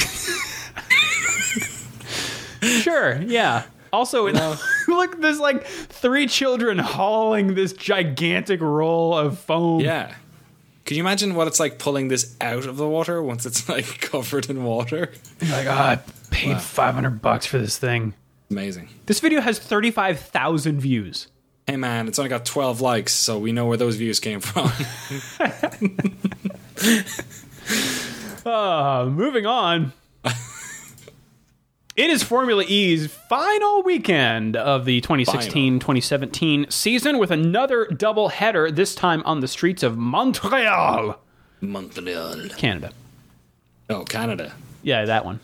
sure, yeah. Also, look, there's like three children hauling this gigantic roll of foam. Yeah. Can you imagine what it's like pulling this out of the water once it's like covered in water? Like, oh, I paid 500 bucks for this thing. Amazing. This video has 35,000 views. Hey man, it's only got 12 likes, so we know where those views came from. Uh, moving on. it is Formula E's final weekend of the 2016 2017 season with another double header, this time on the streets of Montreal, Montreal. Canada. Oh, Canada. Yeah, that one.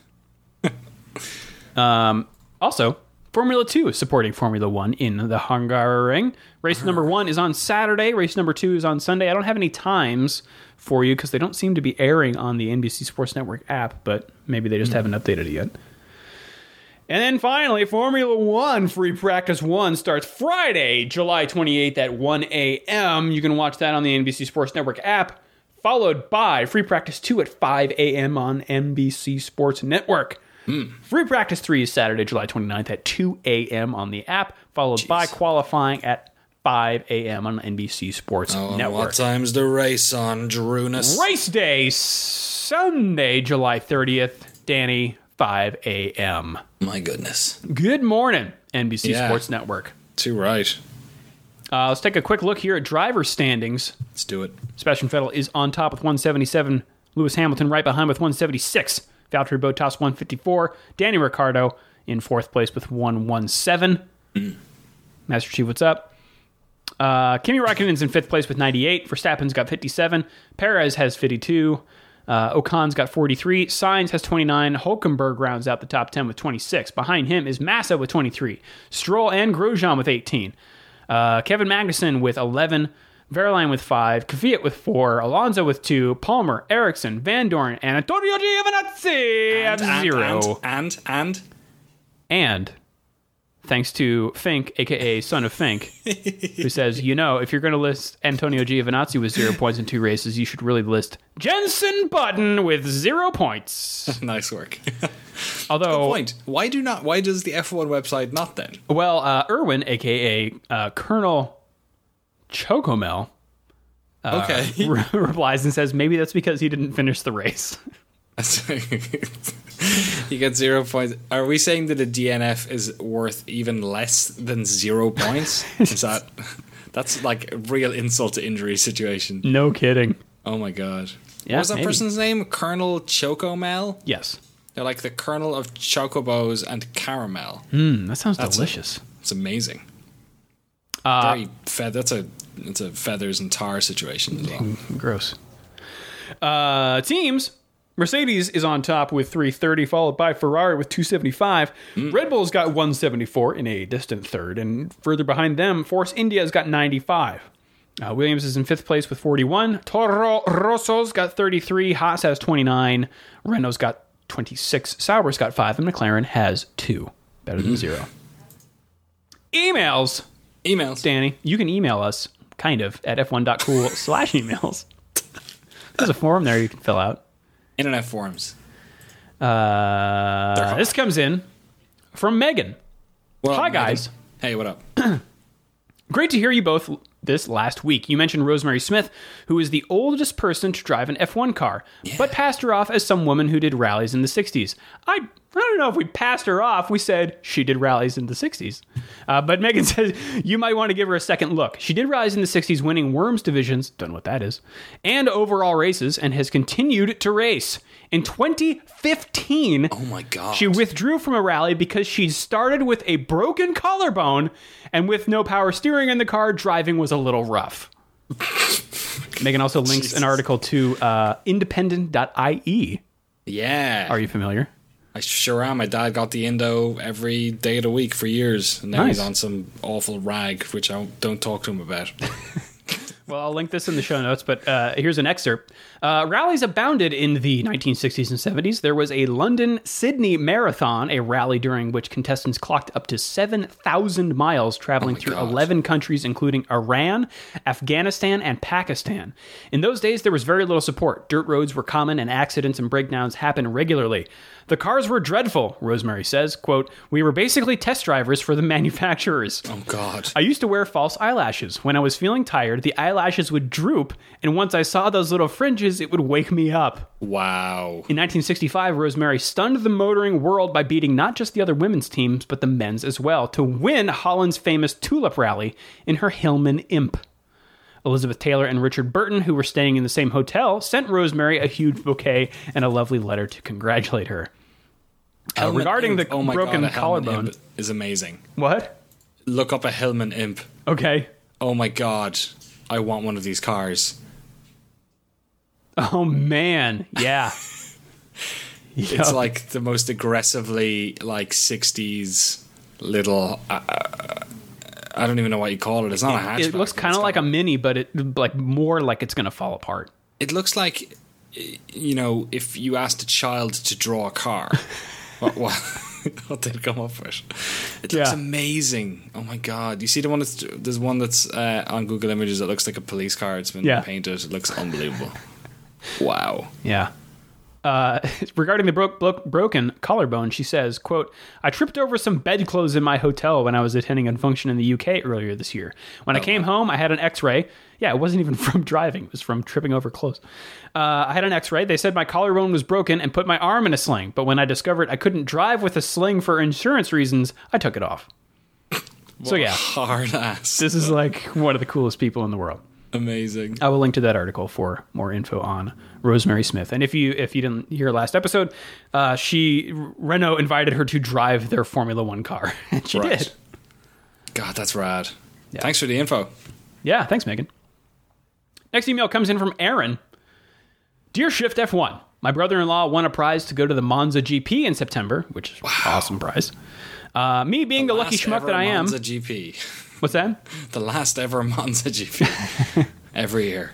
um, also, Formula 2 is supporting Formula 1 in the Hungaroring. Race uh-huh. number one is on Saturday. Race number two is on Sunday. I don't have any times for you because they don't seem to be airing on the NBC Sports Network app, but maybe they just hmm. haven't updated it yet. And then finally, Formula One Free Practice One starts Friday, July 28th at 1 a.m. You can watch that on the NBC Sports Network app, followed by Free Practice 2 at 5 a.m. on NBC Sports Network. Free Practice 3 is Saturday, July 29th at 2 a.m. on the app, followed by qualifying at 5 a.m. on NBC Sports Oh, Network. what time's the race on, Drunus? Race day, Sunday, July 30th, Danny, 5 a.m. My goodness. Good morning, NBC Yeah. Sports Network. Too right. Uh, let's take a quick look here at driver standings. Let's do it. Sebastian Vettel is on top with 177. Lewis Hamilton right behind with 176. Valtteri Bottas 154. Danny Ricciardo in fourth place with 117. Master Chief, what's up? Uh, Kimi Raikkonen's in fifth place with 98. Verstappen's got 57. Perez has 52. Uh, Ocon's got 43. Sainz has 29. Hulkenberg rounds out the top 10 with 26. Behind him is Massa with 23. Stroll and Grosjean with 18. Uh, Kevin Magnussen with 11. Wehrlein with 5. Kvyat with 4. Alonso with 2. Palmer, Ericsson, Vandoorne, and Antonio Giovinazzi have And, 0. And, and, and, And thanks to Fink, aka Son of Fink, who says, you know, if you're going to list Antonio Giovinazzi with zero points in two races, you should really list Jenson Button with zero points. nice work. Although, Point. Why do not? Why does the F1 website not then? well, uh, Irwin, aka uh, Colonel Chocomel, Okay. re- replies and says, maybe that's because he didn't finish the race. you get zero points. Are we saying that a DNF is worth even less than zero points? is that that's like a real insult to injury situation? no kidding. Oh my god. Yeah, what was that maybe. person's name? Colonel Chocomel? Yes. They're like the Colonel of Chocobos and Caramel. Mm, that sounds That's delicious. It's amazing. Uh, Very fe- that's a it's a feathers and tar situation as well. Gross. Uh, teams. Mercedes is on top with 330, followed by Ferrari with 275. Red Bull's got 174 in a distant third, and further behind them, Force India's got 95. Uh, Williams is in fifth place with 41. Toro Rosso's got 33. Haas has 29. Renault's got 26. Sauber's got 5. And McLaren has 2. Better than 0. Emails. Emails. Danny, you can email us, kind of, at f1.cool slash emails. There's a form there you can fill out. Internet forums. Uh, this comes in from Megan. Well, Hi, Megan. guys. Hey, what up? Great to hear you both this last week. You mentioned Rosemary Smith, who is the oldest person to drive an F1 car, but passed her off as some woman who did rallies in the 60s. I, I don't know if we passed her off. We said she did rallies in the 60s. Uh, but Megan says you might want to give her a second look. She did rallies in the 60s, winning Worms divisions, don't know what that is, and overall races, and has continued to race. In 2015, Oh my god. she withdrew from a rally because she started with a broken collarbone and with no power steering in the car, driving was a little rough. Megan also links Jesus. an article to uh, independent.ie. yeah. Are you familiar? I sure am. My dad got the Indo every day of the week for years, and now he's on some awful rag, which I don't, don't talk to him about. Well, I'll link this in the show notes, but uh, here's an excerpt. Uh, rallies abounded in the 1960s and 70s. There was a London Sydney Marathon, a rally during which contestants clocked up to 7,000 miles traveling through God. 11 countries, including Iran, Afghanistan, and Pakistan. In those days, there was very little support. Dirt roads were common, and accidents and breakdowns happened regularly. The cars were dreadful, Rosemary says. Quote, We were basically test drivers for the manufacturers. Oh God. I used to wear false eyelashes. When I was feeling tired, the eyelashes would droop, and once I saw those little fringes, it would wake me up. Wow. In 1965, Rosemary stunned the motoring world by beating not just the other women's teams, but the men's as well, to win Holland's famous Tulip Rally in her Hillman Imp. Elizabeth Taylor and Richard Burton, who were staying in the same hotel, sent Rosemary a huge bouquet and a lovely letter to congratulate her. Uh, regarding Imp. the oh broken God, collarbone. Is amazing. What? Look up a Hillman Imp. Okay. Oh my God. I want one of these cars. Oh man, yeah. It's like the most aggressively like '60s little. Uh, uh, I don't even know what you call it. It's not a hatchback. it looks kind of like a mini, but it like more like it's gonna fall apart. It looks like, you know, if you asked a child to draw a car, what, what, what they'd come up with. It looks Yeah. amazing. Oh my god! You see the one that's there's one that's uh, on Google Images that looks like a police car. It's been Yeah. painted. It looks unbelievable. wow. Yeah. Uh, regarding the bro- bro- broken collarbone, she says, "quote I tripped over some bedclothes in my hotel when I was attending a function in the UK earlier this year. When I came home, I had an X-ray. Yeah, it wasn't even from driving; it was from tripping over clothes. Uh, I had an X-ray. They said my collarbone was broken and put my arm in a sling. But when I discovered I couldn't drive with a sling for insurance reasons, I took it off. So yeah, Hard ass. this is like one of the coolest people in the world." Amazing. I will link to that article for more info on Rosemary Smith. And if you if you didn't hear last episode, uh, she Renault invited her to drive their Formula One car, and she Right. did. God, that's rad. Yeah. Thanks for the info. Yeah, thanks, Megan. Next email comes in from Aaron. Dear Shift F1, my brother-in-law won a prize to go to the Monza GP in September, which is an awesome prize. Uh, me being the, lucky Last schmuck that I am, Monza GP. what's that? The last ever Monza GP. Every year.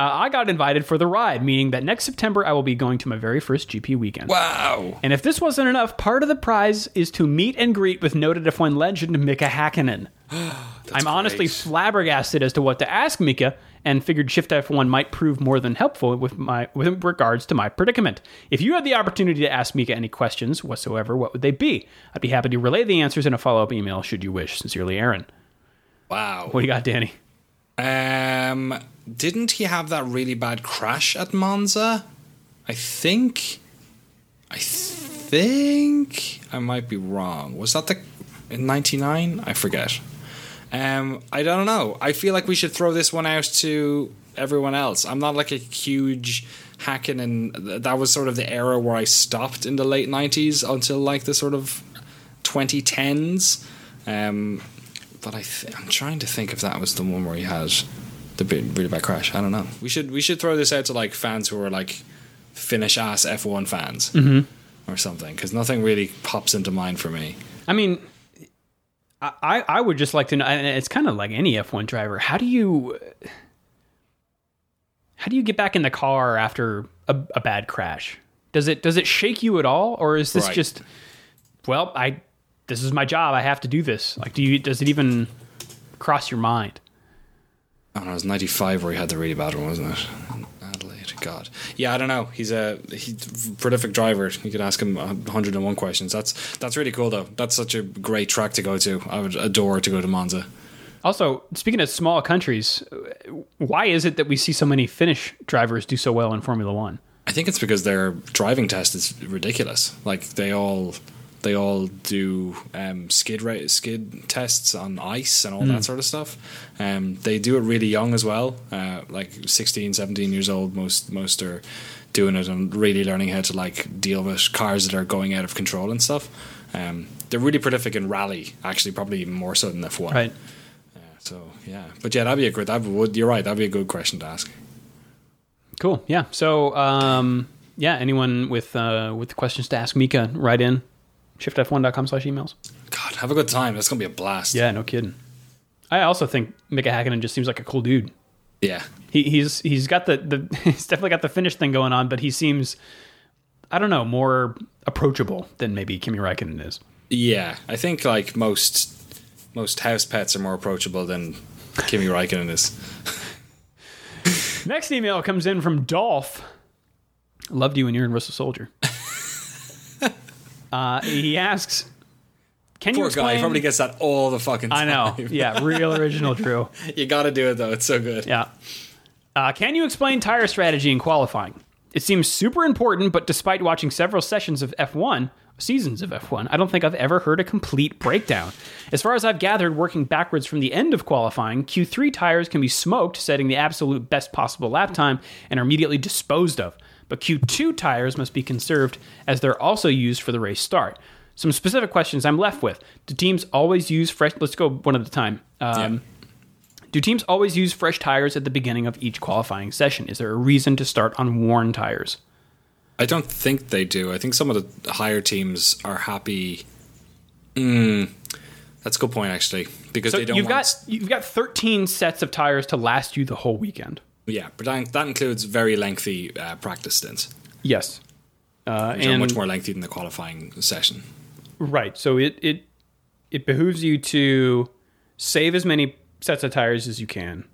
Uh, I got invited for the ride, meaning that next September I will be going to my very first GP weekend. Wow. And if this wasn't enough, part of the prize is to meet and greet with noted F1 legend Mika Hakkinen. I'm honestly great. flabbergasted as to what to ask Mika, and figured Shift F1 might prove more than helpful with my with regards to my predicament. If you had the opportunity to ask Mika any questions whatsoever, what would they be? I'd be happy to relay the answers in a follow up email should you wish. Sincerely, Aaron. Wow. What do you got, Danny? Um, didn't he have that really bad crash at Monza? I think. I think I might be wrong. Was that the in '99? I forget. Um, I don't know. I feel like we should throw this one out to everyone else. I'm not like a huge hacking, and that was sort of the era where I stopped in the late '90s until like the sort of 2010s. Um, but I th- I'm trying to think if that was the one where he had the big, really bad crash. I don't know. We should we should throw this out to like fans who are like Finnish ass F1 fans mm-hmm. or something because nothing really pops into mind for me. I mean, I, I I would just like to know, and it's kind of like any F1 driver. How do you how do you get back in the car after a, a bad crash? Does it does it shake you at all, or is this Right. just well, I this is my job. I have to do this. Like, do you does it even cross your mind? I don't know. It was '95 where he had the really bad one, wasn't it? Adelaide. God. Yeah, I don't know. He's a prolific driver. You could ask him 101 questions. That's that's really cool though. That's such a great track to go to. I would adore to go to Monza. Also, speaking of small countries, why is it that we see so many Finnish drivers do so well in Formula One? I think it's because their driving test is ridiculous. Like they all they all do um, skid ra- skid tests on ice and all that sort of stuff. Um, they do it really young as well, uh, like 16, 17 years old. Most most are doing it and really learning how to like deal with cars that are going out of control and stuff. Um, they're really prolific in rally, actually, probably even more so than F one. Right. So yeah, but yeah, that'd be a good. That would you're right. That'd be a good question to ask. Cool. Yeah. So, um, yeah, anyone with uh, with questions to ask Mika, write in shiftf1.com slash emails. God, have a good time. That's gonna be a blast. Yeah, no kidding. I also think Mika Hakkinen just seems like a cool dude. Yeah. He, he's he's got the, the he's definitely got the Finnish thing going on, but he seems I don't know more approachable than maybe Kimi Räikkönen is. Yeah, I think like most most house pets are more approachable than Kimi Räikkönen is. Next email comes in from Dolph. Loved you when you were in Russell Soldier. Uh, he asks, "Can you explain?" guy, he probably gets that all the fucking I time. know. Yeah, real original Drew. you got to do it though. It's so good. Yeah. Uh, can you explain tire strategy in qualifying? It seems super important, but despite watching several sessions of F1, seasons of F1, I don't think I've ever heard a complete breakdown. As far as I've gathered, working backwards from the end of qualifying, Q3 tires can be smoked, setting the absolute best possible lap time, and are immediately disposed of. But Q2 tires must be conserved as they're also used for the race start. Some specific questions I'm left with. Do teams always use fresh? Let's go one at a time. Um, do teams always use fresh tires at the beginning of each qualifying session? Is there a reason to start on worn tires? I don't think they do. I think some of the higher teams are happy. Mm, that's a good point, actually, because So they don't. you've want, got you've got 13 sets of tires to last you the whole weekend. Yeah, but that, that includes very lengthy uh, practice stints, Yes, uh, which are and much more lengthy than the qualifying session. right. So it it it behooves you to save as many sets of tires as you can,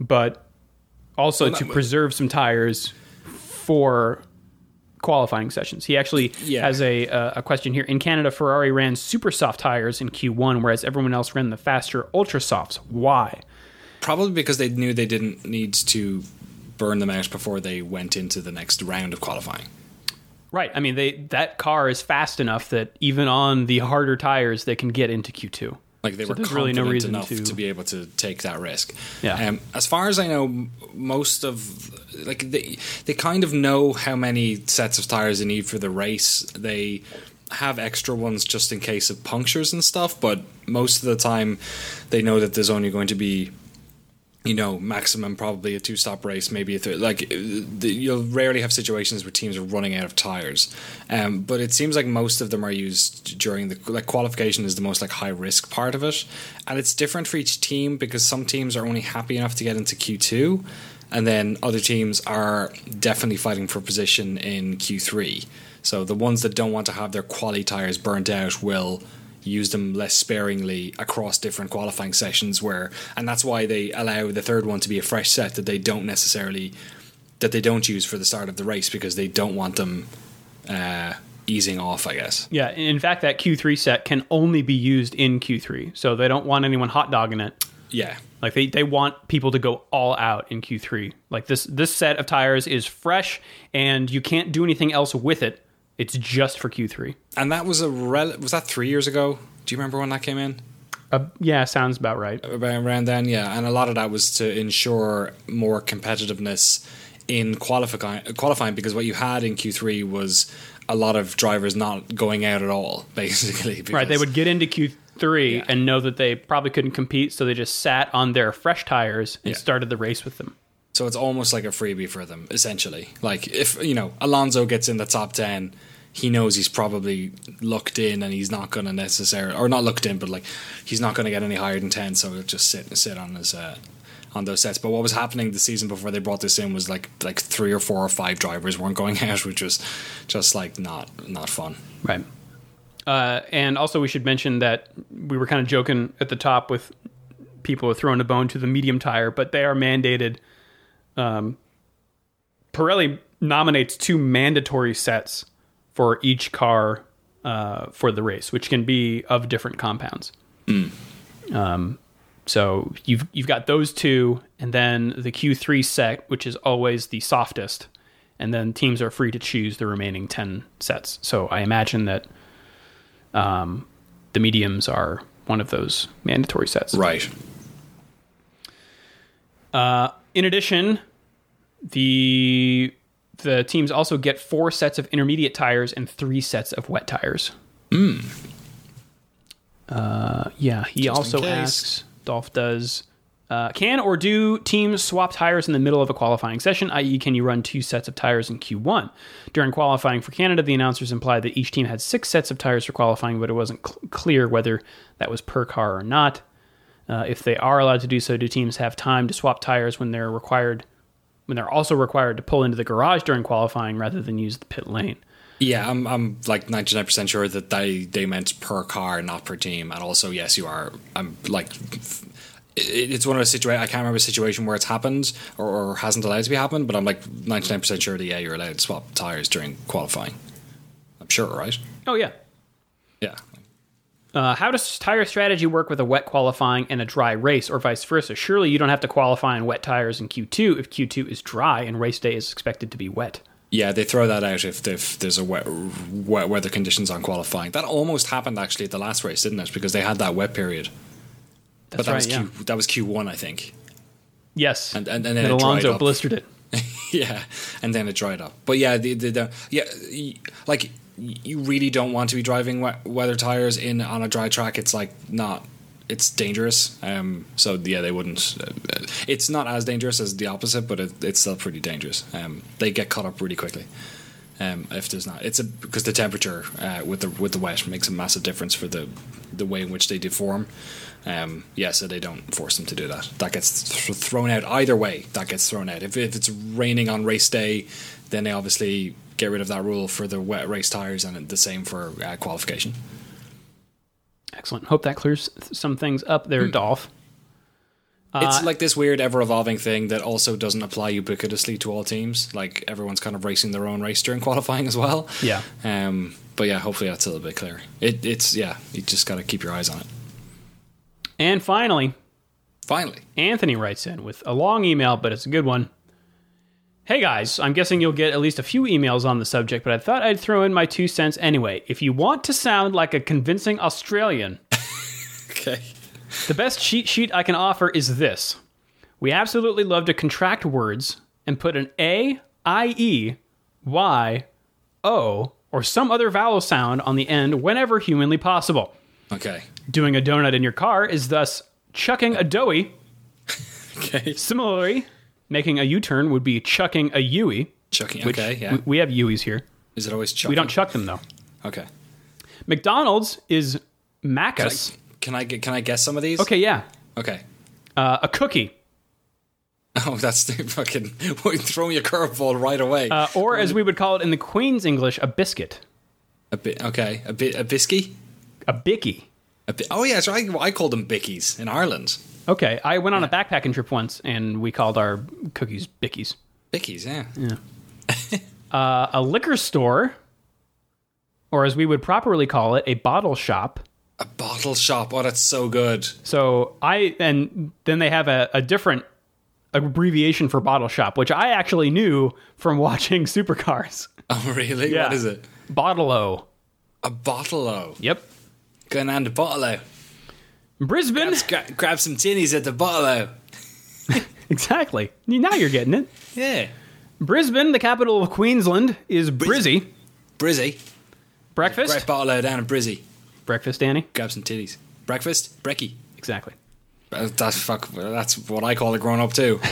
but also Well, to preserve some tires for qualifying sessions. He actually Yeah. has a uh, a question here. In Canada, Ferrari ran super soft tires in Q1, whereas everyone else ran the faster ultra softs. Why? Probably because they knew they didn't need to burn them out before they went into the next round of qualifying. Right. I mean, they that car is fast enough that even on the harder tires, they can get into Q2. Like they So were confident really no reason enough to- to... be able to take that risk. Yeah. Um, as far as I know, most of like they they kind of know how many sets of tires they need for the race. They have extra ones just in case of punctures and stuff, but most of the time they know that there's only going to be you know, maximum probably a two stop race, maybe a third. Like, the, you'll rarely have situations where teams are running out of tires. Um, but it seems like most of them are used during the like qualification is the most like high risk part of it, and it's different for each team because some teams are only happy enough to get into Q two, and then other teams are definitely fighting for position in Q three. So the ones that don't want to have their quali tires burnt out will use them less sparingly across different qualifying sessions where and that's why they allow the third one to be a fresh set that they don't necessarily that they don't use for the start of the race because they don't want them uh, easing off I guess Yeah. In fact, that Q3 set can only be used in Q3, so they don't want anyone hot dogging it. yeah Like they, they want people to go all out in Q3. Like this this set of tires is fresh, and you can't do anything else with it. It's just for Q3. and that was a rel- was that three years ago do you remember when that came in Uh, yeah, sounds about right. About around then, yeah, and a lot of that was to ensure more competitiveness in qualifying. Qualifying because what you had in Q three was a lot of drivers not going out at all, basically. Right, they would get into Q3 Yeah. and know that they probably couldn't compete, so they just sat on their fresh tires and Yeah. started the race with them. So it's almost like a freebie for them, essentially. Like if you know Alonso gets in the top ten, he knows he's probably looked in, and he's not going to necessarily, or not looked in, but like he's not going to get any higher than ten. So he'll just sit sit on his uh, on those sets. But what was happening the season before they brought this in was like like three or four or five drivers weren't going out, which was just like not not fun. Right. Uh, and also, we should mention that we were kind of joking at the top with people throwing a bone to the medium tire, but they are mandated. Um, Pirelli nominates two mandatory sets for each car uh, for the race, which can be of different compounds. Um, so you've you've got those two, and then the Q3 set, which is always the softest, and then teams are free to choose the remaining ten sets. So I imagine that um, the mediums are one of those mandatory sets. Right. Uh, in addition, the the teams also get four sets of intermediate tires and three sets of wet tires. Uh, yeah, he Just also asks. Dolph does. Uh, can or do teams swap tires in the middle of a qualifying session? I.e., can you run two sets of tires in Q1? During qualifying for Canada, the announcers implied that each team had six sets of tires for qualifying, but it wasn't cl- clear whether that was per car or not. Uh, if they are allowed to do so, do teams have time to swap tires when they're required, when they're also required to pull into the garage during qualifying rather than use the pit lane? Yeah, I'm I'm like 99% sure that they they meant per car, not per team. And also, yes, you are. I'm like. it- It's one of those situations. I can't remember a situation where it's happened or, or hasn't allowed to be happened, but I'm like 99% sure that yeah, you're allowed to swap tires during qualifying. I'm sure, right? Oh yeah. Yeah. Uh, how does tire strategy work with a wet qualifying and a dry race, or vice versa? Surely you don't have to qualify on wet tires in Q2 if Q2 is dry and race day is expected to be wet. Yeah, they throw that out if, if there's a wet, wet weather conditions on qualifying. That almost happened actually at the last race, didn't it? Because they had that wet period. That's But that right. was yeah. Q, that was Q1, I think. Yes. And and, and then and it dried Alonso blistered it. yeah, and then it dried up. But yeah, the, the, the yeah, like you really don't want to be driving wet weather tires in on a dry track. It's like not. It's dangerous. Um, so yeah, they wouldn't. Uh, it's not as dangerous as the opposite, but it, it's still pretty dangerous. Um, they get caught up really quickly. Um, if there's not, it's a because the temperature uh, with the with the wet makes a massive difference for the the way in which they deform. Um, yeah, so they don't force them to do that. That gets th- thrown out either way. That gets thrown out. If, if it's raining on race day, then they obviously get rid of that rule for the wet race tires, and the same for uh, qualification. Excellent. Hope that clears some things up there, Dolph. it's like this weird, ever evolving thing that also doesn't apply ubiquitously to all teams. Like everyone's kind of racing their own race during qualifying as well. Yeah. Um, but yeah, hopefully that's a little bit clearer. It, it's yeah, you just got to keep your eyes on it. And finally, Finally, Anthony writes in with a long email, but it's a good one. Hey guys, I'm guessing you'll get at least a few emails on the subject, but I thought I'd throw in my two cents anyway. If you want to sound like a convincing Australian, okay. the best cheat sheet I can offer is this. We absolutely love to contract words and put an A, I, E, Y, O, or some other vowel sound on the end whenever humanly possible. Okay. Doing a donut in your car is thus chucking a doughy. Okay. Similarly, making a U-turn would be chucking a Yui. Chucking. Okay. Yeah. we, we have Yuis here. Is it always chucking? We don't chuck them though. Okay. McDonald's is Can I, can I can I guess some of these? Okay, yeah. Okay. Uh, a cookie, Oh, that's the fucking throw me a curveball right away. uh, or as we would call it in the Queen's English, a biscuit, a bit. Okay. A bit. A bisky. a bicky. Oh yeah, so I, I called them bickies in Ireland. Okay, I went on a backpacking trip once, and we called our cookies bickies. Bickies. Yeah. Uh, a liquor store, or as we would properly call it, a bottle shop. A bottle shop. Oh, that's so good. So I and then they have a, a different abbreviation for bottle shop, which I actually knew from watching Supercars. Oh really? Yeah. What is it? Bottle-o. A bottle-o. Yep. Going down the bottle-o. Brisbane. Gra- grab some tinnies at the bottle-o. Exactly. Now you're getting it. Yeah. Brisbane, the capital of Queensland, is Brizzy. Brizzy. Breakfast. Great bottle-o down in Brizzy. Breakfast, Danny. Grab some titties. Breakfast. Brekkie. Exactly. Uh, That's fuck. That's what I call it growing up too.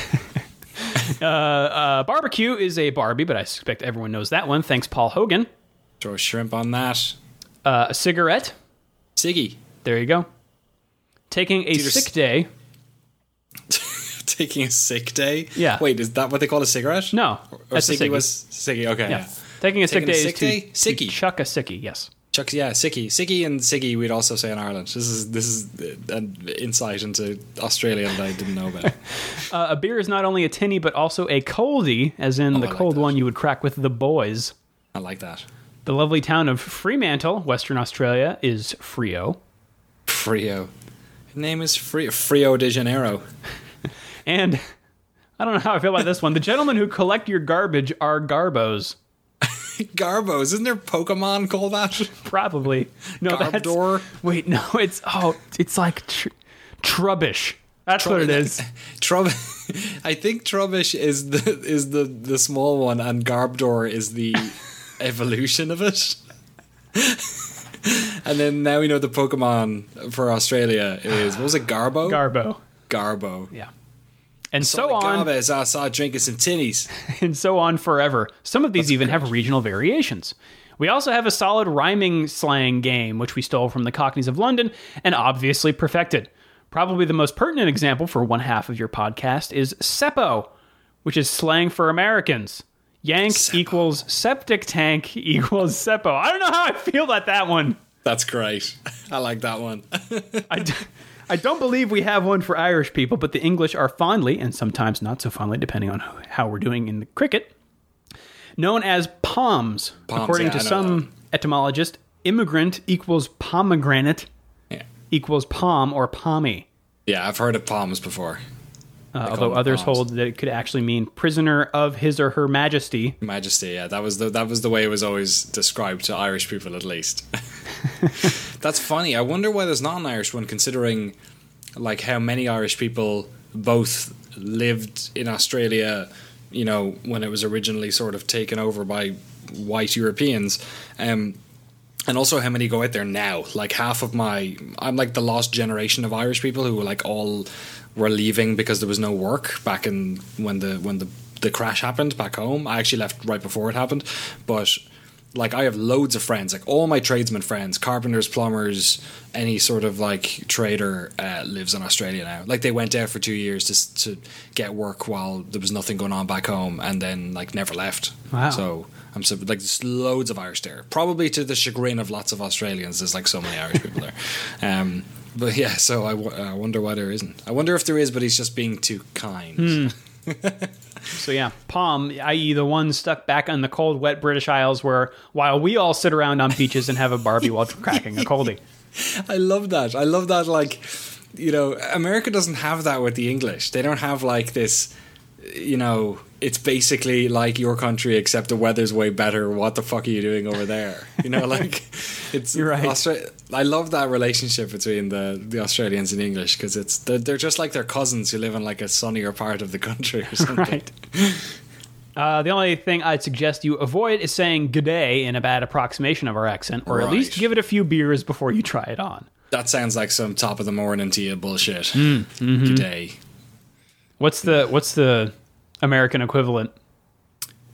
Uh, barbecue is a Barbie, but I suspect everyone knows that one. Thanks, Paul Hogan. Throw shrimp on that. Uh, a cigarette. Siggy. There you go. Taking a either sick day. Taking a sick day. Yeah. Wait, is that what they call a cigarette? No, Or that's a Siggy was Siggy. Okay. Yeah. Yeah. Taking a sick Taking a day sick is to, day? to chuck a sickie. Yes. Chuck, yeah, Sicky, Sicky, and Siggy. We'd also say in Ireland. This is this is an insight into Australia that I didn't know about. Uh, a beer is not only a tinny, but also a coldie, as in the Oh, I cold that. one you would crack with the boys. I like that. The lovely town of Fremantle, Western Australia, is Freo. Freo. His name is Freo, Frio de Janeiro. And I don't know how I feel about this one. The gentlemen who collect your garbage are Garbos. Garbos. Isn't there Pokemon called that? Probably. No, that's. Garbodor? Wait, no, it's. Oh, it's like tr- Trubbish. That's what it is. Trub. I think Trubbish is the is the the small one, and Garbodor is the evolution of it. and then now we know the Pokemon for Australia is what was it? Garbo. Garbo. Garbo. Yeah. And so on. Garbo is outside drinking some tinnies. and so on forever. Some of these even have regional variations. We also have a solid rhyming slang game, which we stole from the Cockneys of London and obviously perfected. Probably the most pertinent example for one half of your podcast is Seppo, which is slang for Americans. Yank Seppo. equals septic tank equals Seppo. I don't know how I feel about that one. That's great. I like that one. I, d- I don't believe we have one for Irish people, but the English are fondly, and sometimes not so fondly, depending on how we're doing in the cricket, known as poms. Poms, According yeah, to some etymologist, immigrant equals pomegranate yeah. equals pom or pommy. Yeah, I've heard of poms before. Uh, although others hold that it could actually mean prisoner of his or her majesty. Majesty, yeah, that was the that was the way it was always described to Irish people, at least. That's funny. I wonder why there's not an Irish one, considering like how many Irish people both lived in Australia, you know, when it was originally sort of taken over by white Europeans, um, and also how many go out there now. Like half of my, I'm like the lost generation of Irish people who were like all were leaving because there was no work back in when the when the the crash happened back home. I actually left right before it happened, but like I have loads of friends, like all my tradesmen friends, carpenters, plumbers, any sort of like trader uh, lives in Australia now. Like they went out for two years to to get work while there was nothing going on back home, and then like never left. Wow. So I'm so like there's loads of Irish there, probably to the chagrin of lots of Australians. There's like so many Irish people there. Um, but yeah, so I, w- I wonder why there isn't. I wonder if there is, but he's just being too kind. Hmm. So yeah, pom, i.e., the one stuck back on the cold, wet British Isles, where while we all sit around on beaches and have a barbie while cracking a coldie. I love that. I love that. Like, you know, America doesn't have that with the English. They don't have like this. You know, it's basically like your country, except the weather's way better. What the fuck are you doing over there? You know, like it's. You're right. Austra- I love that relationship between the the Australians and English because it's they're, they're just like their cousins who live in like a sunnier part of the country or something. Right. Uh, the only thing I'd suggest you avoid is saying "g'day" in a bad approximation of our accent, or at least give it a few beers before you try it on. That sounds like some top of the morning to you bullshit. Mm, mm-hmm. Good day. What's the What's the American equivalent?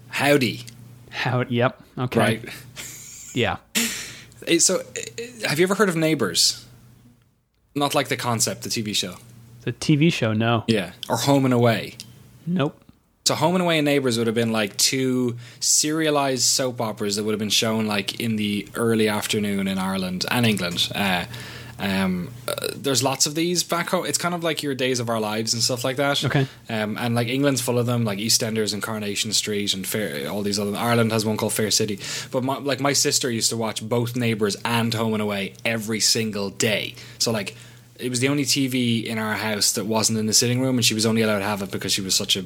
Howdy. How? Yep. Okay. Right. Yeah. So, have you ever heard of Neighbours? Not like the concept, the TV show. The TV show. No. Yeah. Or Home and Away. Nope. So, Home and Away and Neighbours would have been like two serialized soap operas that would have been shown like in the early afternoon in Ireland and England. Uh, um, uh, there's lots of these back home. It's kind of like your Days of Our Lives and stuff like that. Okay. Um, and like England's full of them, like EastEnders and Coronation Street and Fair, all these other. Ireland has one called Fair City. But my, like my sister used to watch both Neighbours and Home and Away every single day. So like. It was the only TV in our house that wasn't in the sitting room, and she was only allowed to have it because she was such a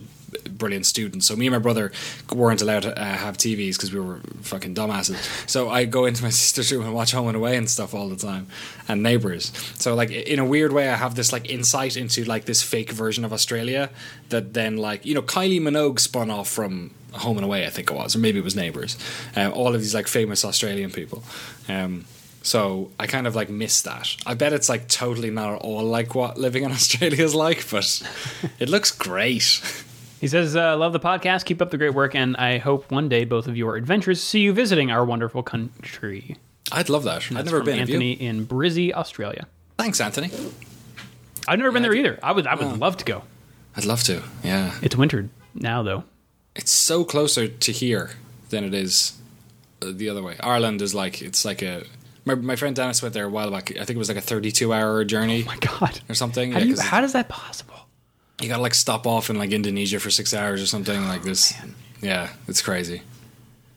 brilliant student. So me and my brother weren't allowed to uh, have TVs because we were fucking dumbasses. So I go into my sister's room and watch Home and Away and stuff all the time, and Neighbours. So like in a weird way, I have this like insight into like this fake version of Australia that then like you know Kylie Minogue spun off from Home and Away, I think it was, or maybe it was Neighbours. Um, all of these like famous Australian people. Um, so I kind of like miss that. I bet it's like totally not at all like what living in Australia is like, but it looks great. He says, uh, "Love the podcast. Keep up the great work, and I hope one day both of your adventures see you visiting our wonderful country." I'd love that. I've never been. Anthony in Brizzy, Australia. Thanks, Anthony. I've never been there either. I would. I would Oh. love to go. I'd love to. Yeah, It's winter now, though. it's so closer to here than it is uh, the other way. Ireland is like it's like a. My, my friend Dennis went there a while back. I think it was like a 32 hour journey Oh My God, or something. how Yeah, do you? 'cause How does that possible? you gotta like stop off in like Indonesia for six hours or something like oh, this. Yeah, it's crazy.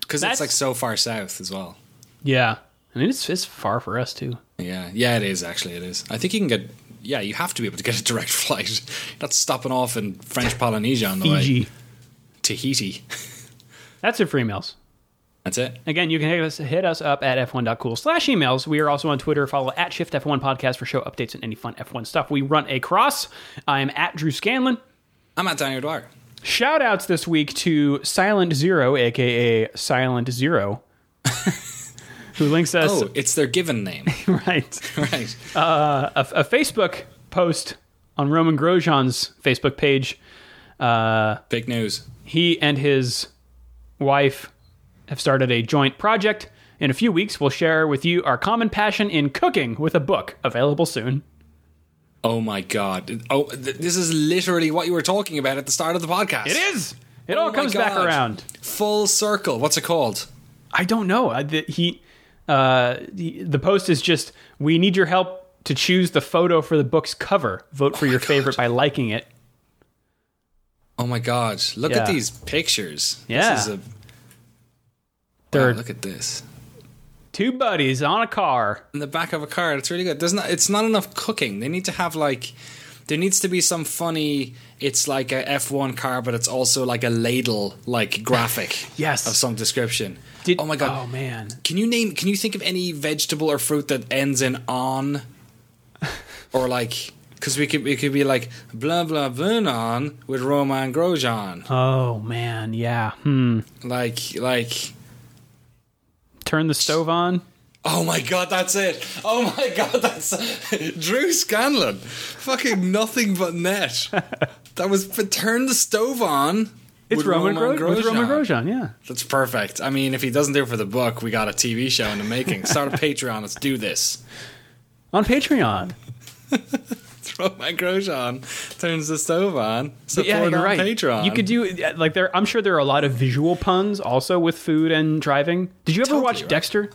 Because it's like so far south as well. Yeah, I mean it's it's far for us too. Yeah, yeah, it is actually. It is. I think you can get. Yeah, you have to be able to get a direct flight. You're not stopping off in French Polynesia on the way. Tahiti. That's it for emails. That's it. Again, you can hit us, hit us up at f1.cool slash emails. We are also on Twitter. Follow at Shift F1 Podcast for show updates and any fun F1 stuff. We run a cross. I'm at Drew Scanlon. I'm at Daniel Dwyer. Shout outs this week to Silent Zero, aka Silent Zero, who links us Oh, it's their given name. right right. a, a Facebook post on Romain Grosjean's Facebook page. Uh, Big news. he and his wife have started a joint project. In a few weeks, we'll share with you our common passion in cooking with a book available soon. Oh my god! Oh, th- this is literally what you were talking about at the start of the podcast. It is. It all Oh my comes back around. full circle. What's it called? I don't know. I, the, he, uh, the, the post is just, we need your help to choose the photo for the book's cover. Vote for your favorite by liking it. Oh my god! Look Yeah. at these pictures. Yeah. This is a, They're wow, look at this. two buddies on a car. in the back of a car. It's really good. There's not. It's not enough cooking. They need to have like. There needs to be some funny. It's like a F1 car, but it's also like a ladle, like graphic. Yes. Of some description. Did, oh my god. Oh man. Can you name? Can you think of any vegetable or fruit that ends in on? or like, because we could it could be like blah blah blah with Romain Grosjean. Oh man. Yeah. Hmm. Like like. Turn the stove on. Oh my god, that's it. Oh my god, that's Drew Scanlon. Fucking nothing but net. That was but turn the stove on. It's Romain, Romain Gro- with Romain Grosjean. Grosjean. Yeah. That's perfect. I mean, if he doesn't do it for the book, we got a TV show in the making. Start a Patreon. Let's do this. On Patreon. It's Romain Grosjean turns the stove on. Support yeah, you're right. Patreon. You could do uh, like there. I'm sure there are a lot of visual puns also with food and driving. Did you ever Totally watch right. Dexter?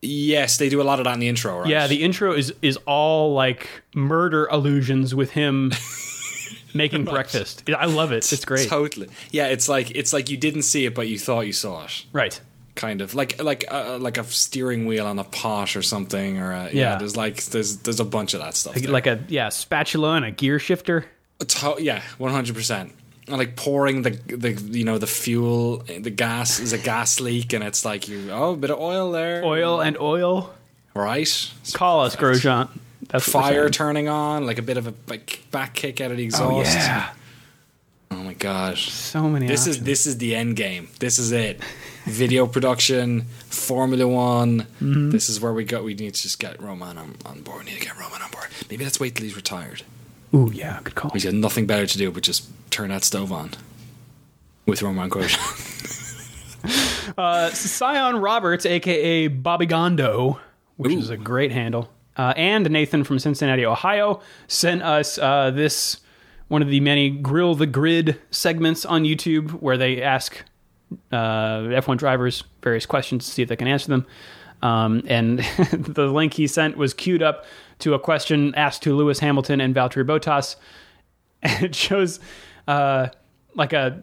Yes, they do a lot of that in the intro, right? Yeah, the intro is is all like murder allusions with him making breakfast. I love it. It's great. Totally. Yeah, it's like it's like you didn't see it, but you thought you saw it. right. Kind of like like uh, like a steering wheel on a pot or something or a, yeah. Yeah. there's like there's there's a bunch of that stuff there. Like a yeah spatula and a gear shifter. To- yeah 100% and like pouring the the you know the fuel the gas is a gas leak and it's like you oh a bit of oil there Oil and oil. right Call us, Grosjean. That's fire turning on like a bit of a like, back kick out of the exhaust Oh exhaust yeah. oh my gosh So many. this is this is the end game this is it video production formula one Mm-hmm. this is where we go we need to just get romain on, on board we need to get romain on board maybe let's wait till he's retired Ooh yeah, good call. he's got nothing better to do but just turn that stove on with romain Grosjean. Uh, Sion Roberts, aka Bobby Gondo, which Ooh. is a great handle, uh, and Nathan from Cincinnati, Ohio, sent us uh, this one of the many Grill the Grid segments on YouTube where they ask uh, F1 drivers various questions to see if they can answer them. Um, and the link he sent was queued up to a question asked to Lewis Hamilton and Valtteri Bottas. And it shows uh, like a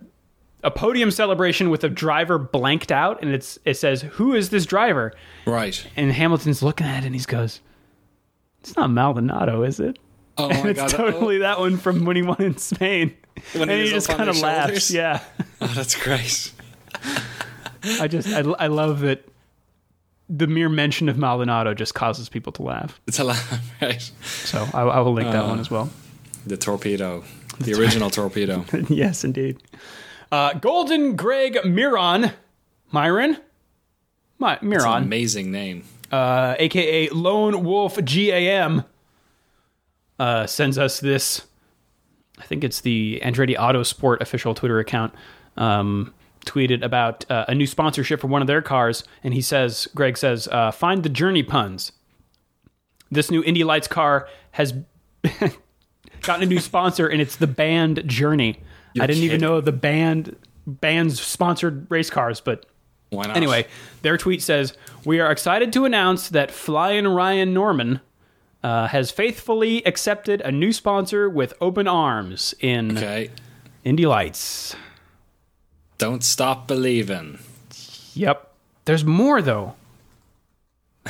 a podium celebration with a driver blanked out, and it's it says, "Who is this driver?" right And Hamilton's looking at it, and he goes, "It's not Maldonado, is it?" oh And my it's god totally that one from when he won in Spain. When and he he, just kind of laughs. Yeah, oh, that's great I just I, I love that the mere mention of Maldonado just causes people to laugh. it's a laugh, right So I, I will link that Uh. one as well. the torpedo the original torpedo yes, indeed. Uh, Golden Greg Miron, Myron, My, Miron. amazing name uh, aka Lone Wolf GAM, uh, sends us this. I think it's the Andretti Autosport official Twitter account. Um, tweeted about uh, a new sponsorship for one of their cars, and he says, Greg says, uh, find the journey puns. This new Indy Lights car has gotten a new sponsor, and it's the band Journey. I didn't even know the band bands sponsored race cars, but why not Anyway, their tweet says, We are excited to announce that Flying Ryan Norman uh, has faithfully accepted a new sponsor with open arms in okay Indy Lights. Don't stop believing Yep. There's more, though.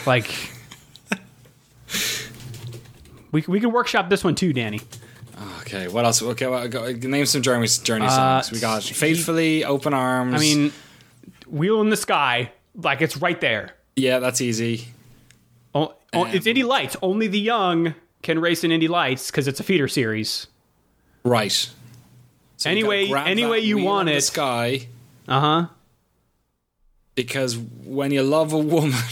Like, we, we can workshop this one too, Danny. Okay, what else? Okay, well, go, name some journey journey Uh, songs. we got faithfully, open arms. I mean, Wheel in the Sky, like, it's right there. yeah, that's easy. Oh, oh, it's Indy Lights. Only the young can race in Indy Lights because it's a feeder series. Right. So Anyway- any way you want it. Sky, Uh huh. because when you love a woman.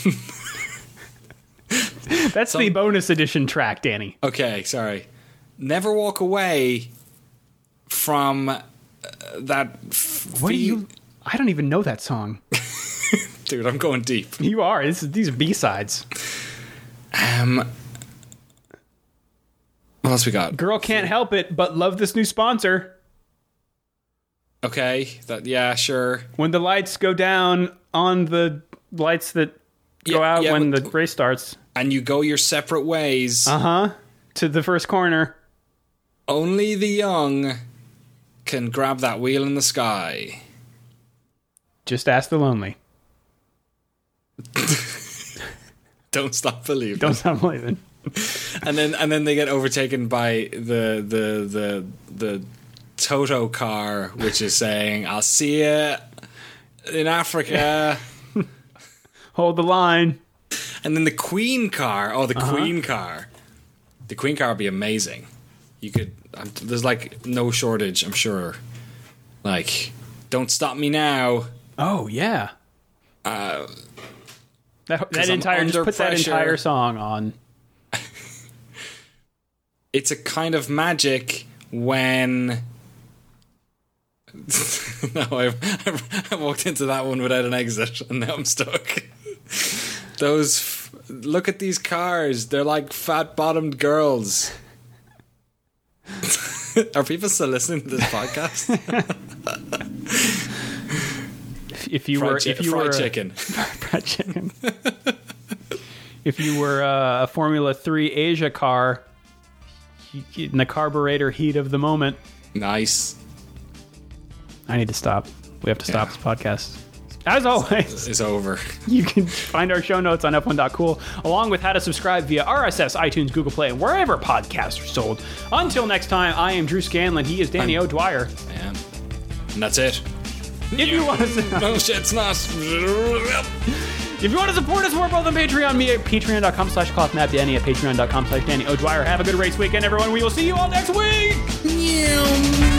That's the bonus edition track, Danny. okay, sorry. Never walk away from uh, that. F- What do you? I don't even know that song. dude? I'm going deep. You are. This is, these are B sides. Um. What else we got? Girl can't help it but love this new sponsor. Okay, that yeah, sure. When the lights go down on the lights that go Yeah, out yeah, when the race starts. And you go your separate ways. Uh huh. To the first corner. Only the young can grab that wheel in the sky. Just ask the lonely. Don't stop believing. Don't stop believing. and then and then they get overtaken by the the the the Toto car, which is saying, "I'll see you in Africa." Hold the line. and then the Queen car. Oh, the Uh-huh. Queen car. The Queen car would be amazing. You could. Um, there's like no shortage. I'm sure. Like, don't stop me now. Oh yeah. Uh, That, that entire just put that entire song on. it's a kind of magic when. no, I've, I walked into that one without an exit, and now I'm stuck. Those, f- look at these cars. They're like fat bottomed girls. Are people still listening to this podcast? If, if you Fried, were, chi- if you fried were chicken. fried chicken. if you were uh, a Formula Three Asia car in the carburetor heat of the moment, Nice. I need to stop. We have to stop Yeah. this podcast. As always, It's over. you can find our show notes on f1.cool, along with how to subscribe via RSS, iTunes, Google Play, and wherever podcasts are sold. Until next time, I am Drew Scanlon. He is Danny I'm- O'Dwyer. Man. And that's it. If you want to, No it's not. if you want to support us, we're both on Patreon. Me at patreon.com slash clothmap, Danny at patreon.com slash Danny O'Dwyer. Have a good race weekend, everyone. We will see you all next week. Meow.